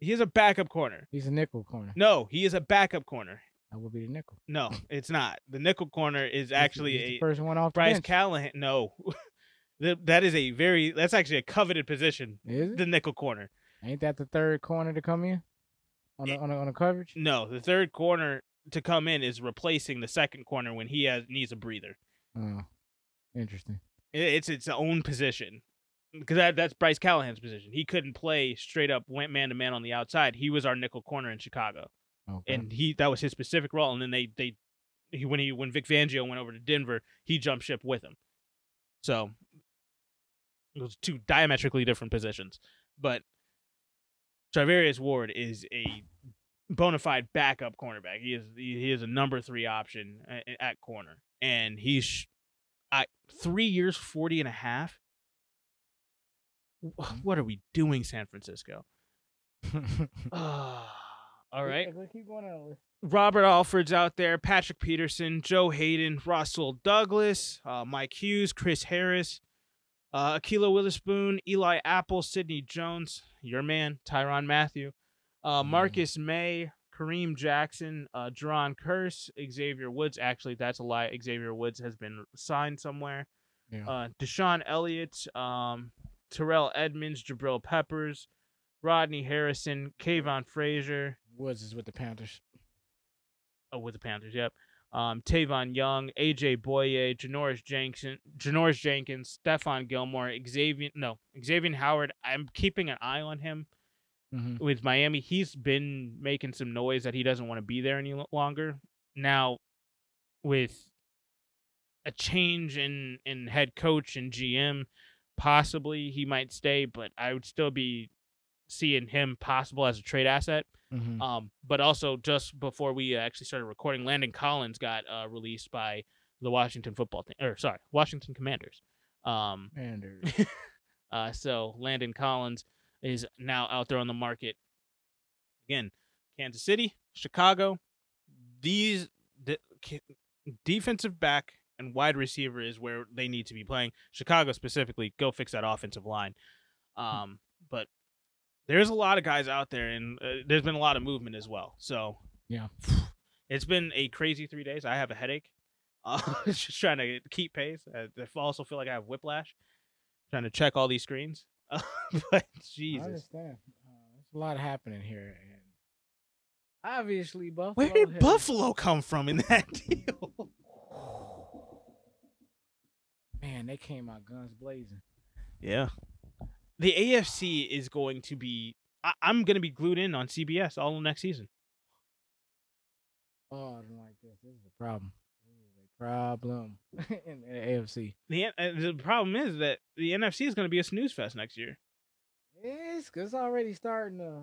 He is a backup corner. He's a nickel corner. No, he is a backup corner. That would be the nickel. No, it's not. The nickel corner is He's the- actually he's the a first one off Bryce bench. Callahan. No, That- is a very. That's actually a coveted position. Is it? The nickel corner. Ain't that the third corner to come in on It- on the, on the coverage? No, the third corner to come in is replacing the second corner when he has needs a breather. Oh, interesting. It- It's its own position because that, that's Bryce Callahan's position. He couldn't play straight up went man to man on the outside. He was our nickel corner in Chicago, Okay. and he that was his specific role. And then they they he, when he when Vic Fangio went over to Denver, he jumped ship with him. So it was two diametrically different positions, but Travarius Ward is a bona fide backup cornerback. He is he he is a number three option at, at corner, and he's I, three years, 40 and a half. Wh- What are we doing, San Francisco? All right. Keep going on. Robert Alford's out there, Patrick Peterson, Joe Haden, Rasul Douglas, uh, Mike Hughes, Chris Harris, uh, Ahkello Witherspoon, Eli Apple, Sidney Jones, your man, Tyrann Mathieu, uh, Mm. Marcus Maye, Kareem Jackson, uh, Jayron Kearse, Xavier Woods. Actually, that's a lie. Xavier Woods has been signed somewhere. Yeah. Uh, DeShon Elliott, um, Terrell Edmunds, Jabril Peppers, Rodney Harrison, Kavon Frazier, Woods is with the Panthers. oh, with the Panthers, yep. Um, Tavon Young, AJ Bouye, Janoris Jenkins, Janoris Jenkins, Stephon Gilmore, Xavier, no, Xavier Howard. I'm keeping an eye on him Mm-hmm. with Miami. He's been making some noise that he doesn't want to be there any longer. Now, with a change in in head coach and GM, possibly he might stay, but I would still be seeing him possible as a trade asset. Mm-hmm. Um, but also just before we actually started recording, Landon Collins got uh, released by the Washington football team, or sorry, Washington Commanders. Um, Manders. uh, so Landon Collins is now out there on the market. Again, Kansas City, Chicago, these the defensive back and wide receiver is where they need to be playing. Chicago specifically, go fix that offensive line. Um, but there's a lot of guys out there, and uh, there's been a lot of movement as well. So Yeah. it's been a crazy three days. I have a headache. Uh, just trying to keep pace. I I also feel like I have whiplash, trying to check all these screens. Uh, but I Jesus, understand. Uh, there's a lot happening here, and obviously Buffalo. where did has- Buffalo come from in that deal? Man, they came out guns blazing. Yeah. The AFC is going to be. I, I'm going to be glued in on CBS all of next season. Oh, I don't like this. This is a problem. This is a problem in the AFC. The uh, the problem is that the NFC is going to be a snooze fest next year. It's 'cause it's already starting to.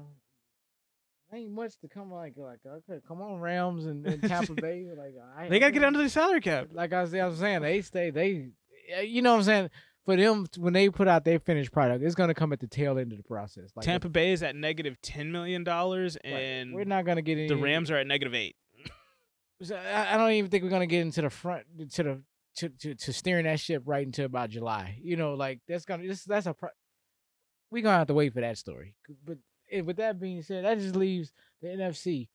Ain't much to come like like okay, come on Rams and, and Tampa Bay like I, They got to get under the salary cap. like I was, I was saying they stay they you know what I'm saying for them when they put out their finished product it's gonna come at the tail end of the process like Tampa Bay is at negative ten million dollars, and we're not gonna get any the Rams are at negative eight. I, don't even think we're gonna get into the front to the to, to, to steering that ship right into about July. You know, like that's gonna this that's a pro- we gonna have to wait for that story. But eh, with that being said, that just leaves the NFC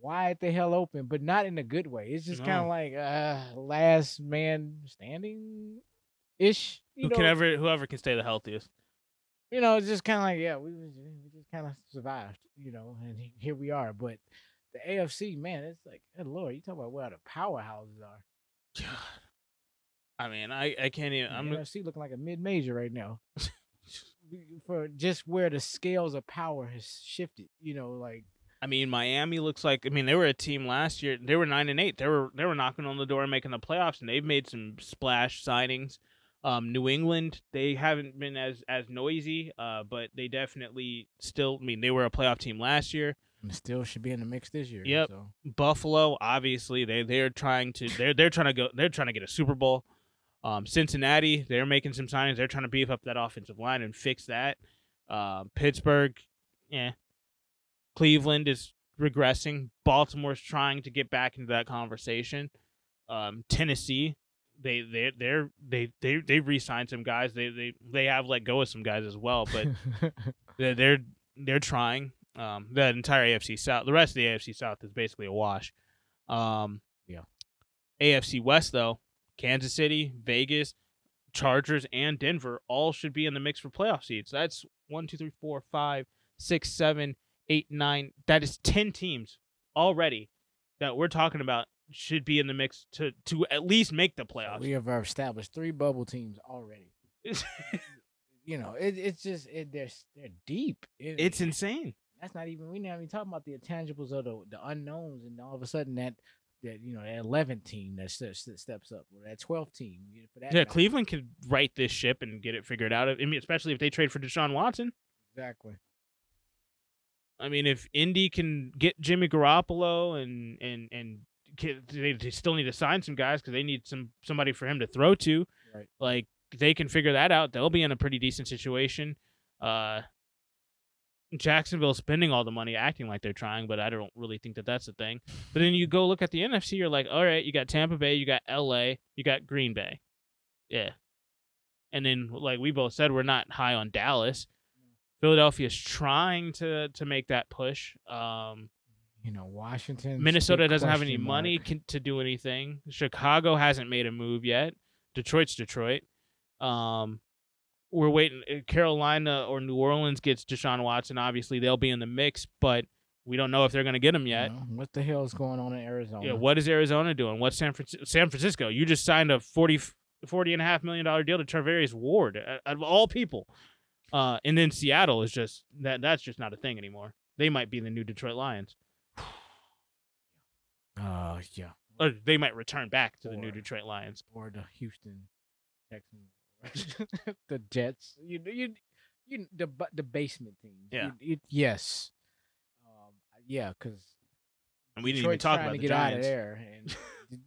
wide the hell open, but not in a good way. It's just kind of like uh last man standing ish. You Who know, can ever, whoever can stay the healthiest. you know, it's just kind of like yeah, we we just kind of survived, you know, and here we are. But the AFC, man, it's like, good lord, you talk about where the powerhouses are. I mean, I, I can't even. I'm NFC looking like a mid major right now. For just where the scales of power has shifted, you know, like I mean, Miami looks like. I mean, they were a team last year. They were nine and eight. They were they were knocking on the door and making the playoffs, and they've made some splash signings. Um, New England, they haven't been as as noisy, uh, but they definitely still. I mean, they were a playoff team last year. and still should be in the mix this year. Yep. So Buffalo, obviously, they they're trying to they're they're trying to go they're trying to get a Super Bowl. Um, Cincinnati, they're making some signings. They're trying to beef up that offensive line and fix that. Um, Pittsburgh, yeah. Cleveland is regressing. Baltimore's trying to get back into that conversation. Um, Tennessee, they they they're they they they re-signed some guys. They they they have let go of some guys as well, but they're they're, they're trying. Um, the entire AFC South, the rest of the AFC South is basically a wash. Um, Yeah. AFC West though, Kansas City, Vegas, Chargers, and Denver all should be in the mix for playoff seeds. That's one, two, three, four, five, six, seven, eight, nine. That is ten teams already that we're talking about should be in the mix to to at least make the playoffs. we have established three bubble teams already. You know, it, it's just it, they're they're deep. It- it's insane. that's not even we're not even talking about the intangibles of the the unknowns, and all of a sudden that that you know that 11th team that steps up or that 12th team. you know, Yeah, matter. Cleveland could right this ship and get it figured out. I mean, especially if they trade for Deshaun Watson. exactly. I mean, if Indy can get Jimmy Garoppolo and and and they, they still need to sign some guys because they need some somebody for him to throw to. Right. Like they can figure that out. They'll be in a pretty decent situation. Uh, Jacksonville spending all the money, acting like they're trying, but I don't really think that that's the thing. But then you go look at the NFC, you're like, all right, you got Tampa Bay, you got L.A., you got Green Bay, yeah, and then like we both said, we're not high on Dallas. Philadelphia's trying to to make that push. Um, You know, Washington. Minnesota doesn't have any money can, to do anything. Chicago hasn't made a move yet. Detroit's Detroit. Um, we're waiting. uh, Carolina or New Orleans gets Deshaun Watson. Obviously, they'll be in the mix, but we don't know if they're going to get him yet. what the hell is going on in Arizona? Yeah, what is Arizona doing? What's San Francisco? San Francisco, you just signed a 40, 40 and a half million dollar deal to Travarius Ward, out of all people. Uh, and then Seattle is just that. That's just not a thing anymore. They might be the new Detroit Lions, Uh, yeah. or they might return back to the new Detroit Lions. Or the Houston Texans, the Jets. You you you the the basement team. Yeah. You- you- yes. Um. Yeah, because And we didn't even talk about to the get out Giants. of there. And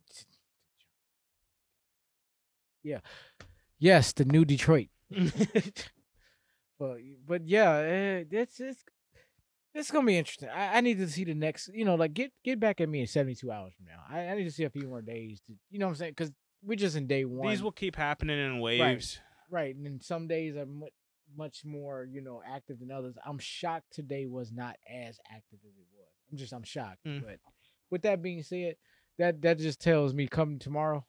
yeah. Yes, the new Detroit. But but yeah, eh, it's it's it's gonna be interesting. I, I need to see the next. You know, like get get back at me in seventy two hours from now. I, I need to see a few more days. To, you know what I'm saying? Because we're just in day one. These will keep happening in waves. right, and then some days are mu- much more, you know, active than others. I'm shocked today was not as active as it was. I'm just I'm shocked. Mm. But with that being said, that that just tells me coming tomorrow.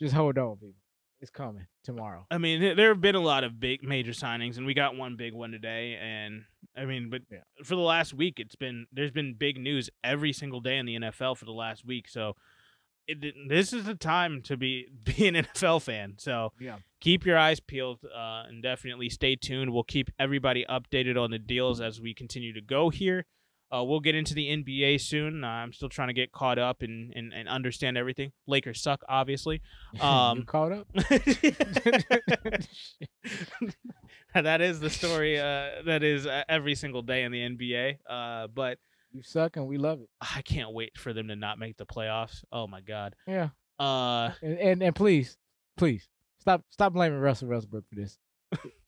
Just hold on, people. It's coming tomorrow. I mean, there have been a lot of big major signings, and we got one big one today. And I mean, but Yeah. for the last week, it's been there's been big news every single day in the NFL for the last week. So it, this is the time to be be an NFL fan. So Yeah. keep your eyes peeled uh, and definitely stay tuned. We'll keep everybody updated on the deals as we continue to go here. Uh, we'll get into the NBA soon. Uh, I'm still trying to get caught up and, and, and understand everything. Lakers suck, obviously. Um, caught up? that is the story. Uh, that is uh, every single day in the NBA. Uh, but you suck and we love it. I can't wait for them to not make the playoffs. Oh my god. Yeah. Uh, And and, and please, please stop stop blaming Russell Westbrook for this.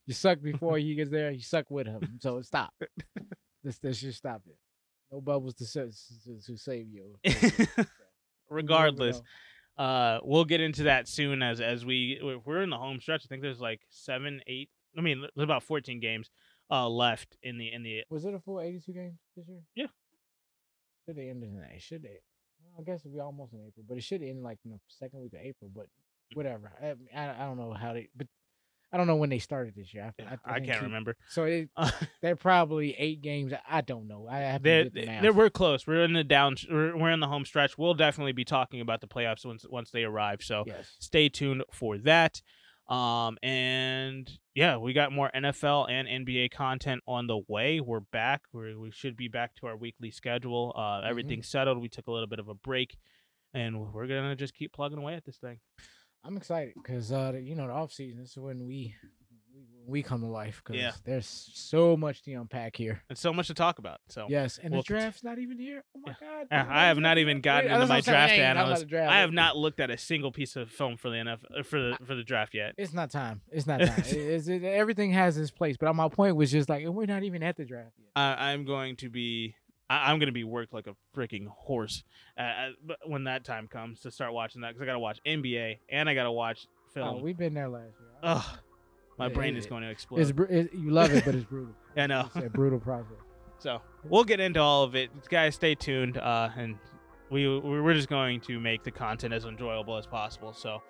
you suck before he gets there. You suck with him. So stop. This this should stop it. No bubbles to to, to save you. regardless, uh, we'll get into that soon as as we we're in the home stretch. I think there's like seven, eight. I mean, there's about 14 games uh left in the in the. Was it a full 82 games this year? Yeah. Should they end in that? Should they? Well, I guess it'd be almost in April, but it should end like in the second week of April. But whatever. I, I, I don't know how they, but I don't know when they started this year. I, I, think can't two- remember. So it, they're probably eight games. I don't know. I have to the math. we're close. We're in the down. We're, we're in the home stretch. We'll definitely be talking about the playoffs once once they arrive. So yes. stay tuned for that. Um, and yeah, we got more NFL and NBA content on the way. We're back. we we should be back to our weekly schedule. Uh, everything's settled. We took a little bit of a break, and we're gonna just keep plugging away at this thing. I'm excited because uh, you know, the off season is when we we, we come to life. Because Yeah. there's so much to unpack here. And so much to talk about. So Yes, and We'll the draft's not even here. Oh my god! Uh, I have not even gotten Wait, into my draft I ain't talking about analyst. draft. I have not looked at a single piece of film for the NFL for the for the draft yet. It's not time. It's not time. It- it's, it, everything has its place. But my point was just like we're not even at the draft yet. I, I'm going to be I, I'm going to be worked like a freaking horse uh, uh, when that time comes to start watching that because I got to watch NBA and I got to watch film. Oh, we've been there last year. Ugh, my It- brain it- is going to It's explode. br- it, you love it, but it's brutal. I know. It's a brutal process. So we'll get into all of it, guys. Stay tuned, uh, and we we're just going to make the content as enjoyable as possible. So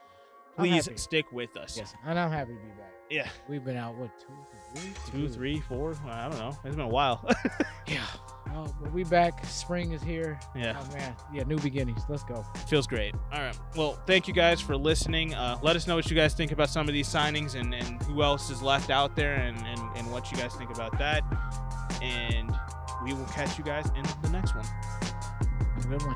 please stick with us. Yes, and I'm happy to be back. Yeah, We've been out what two, three, two, three, four. I don't know. It's been a while. Yeah. Oh, but we back. Spring is here. yeah. Oh man, yeah, new beginnings. Let's go. Feels great. All right. Well, thank you guys for listening. Uh, let us know what you guys think about some of these signings and, and who else is left out there and, and, and what you guys think about that. And we will catch you guys in the next one. Have a good one.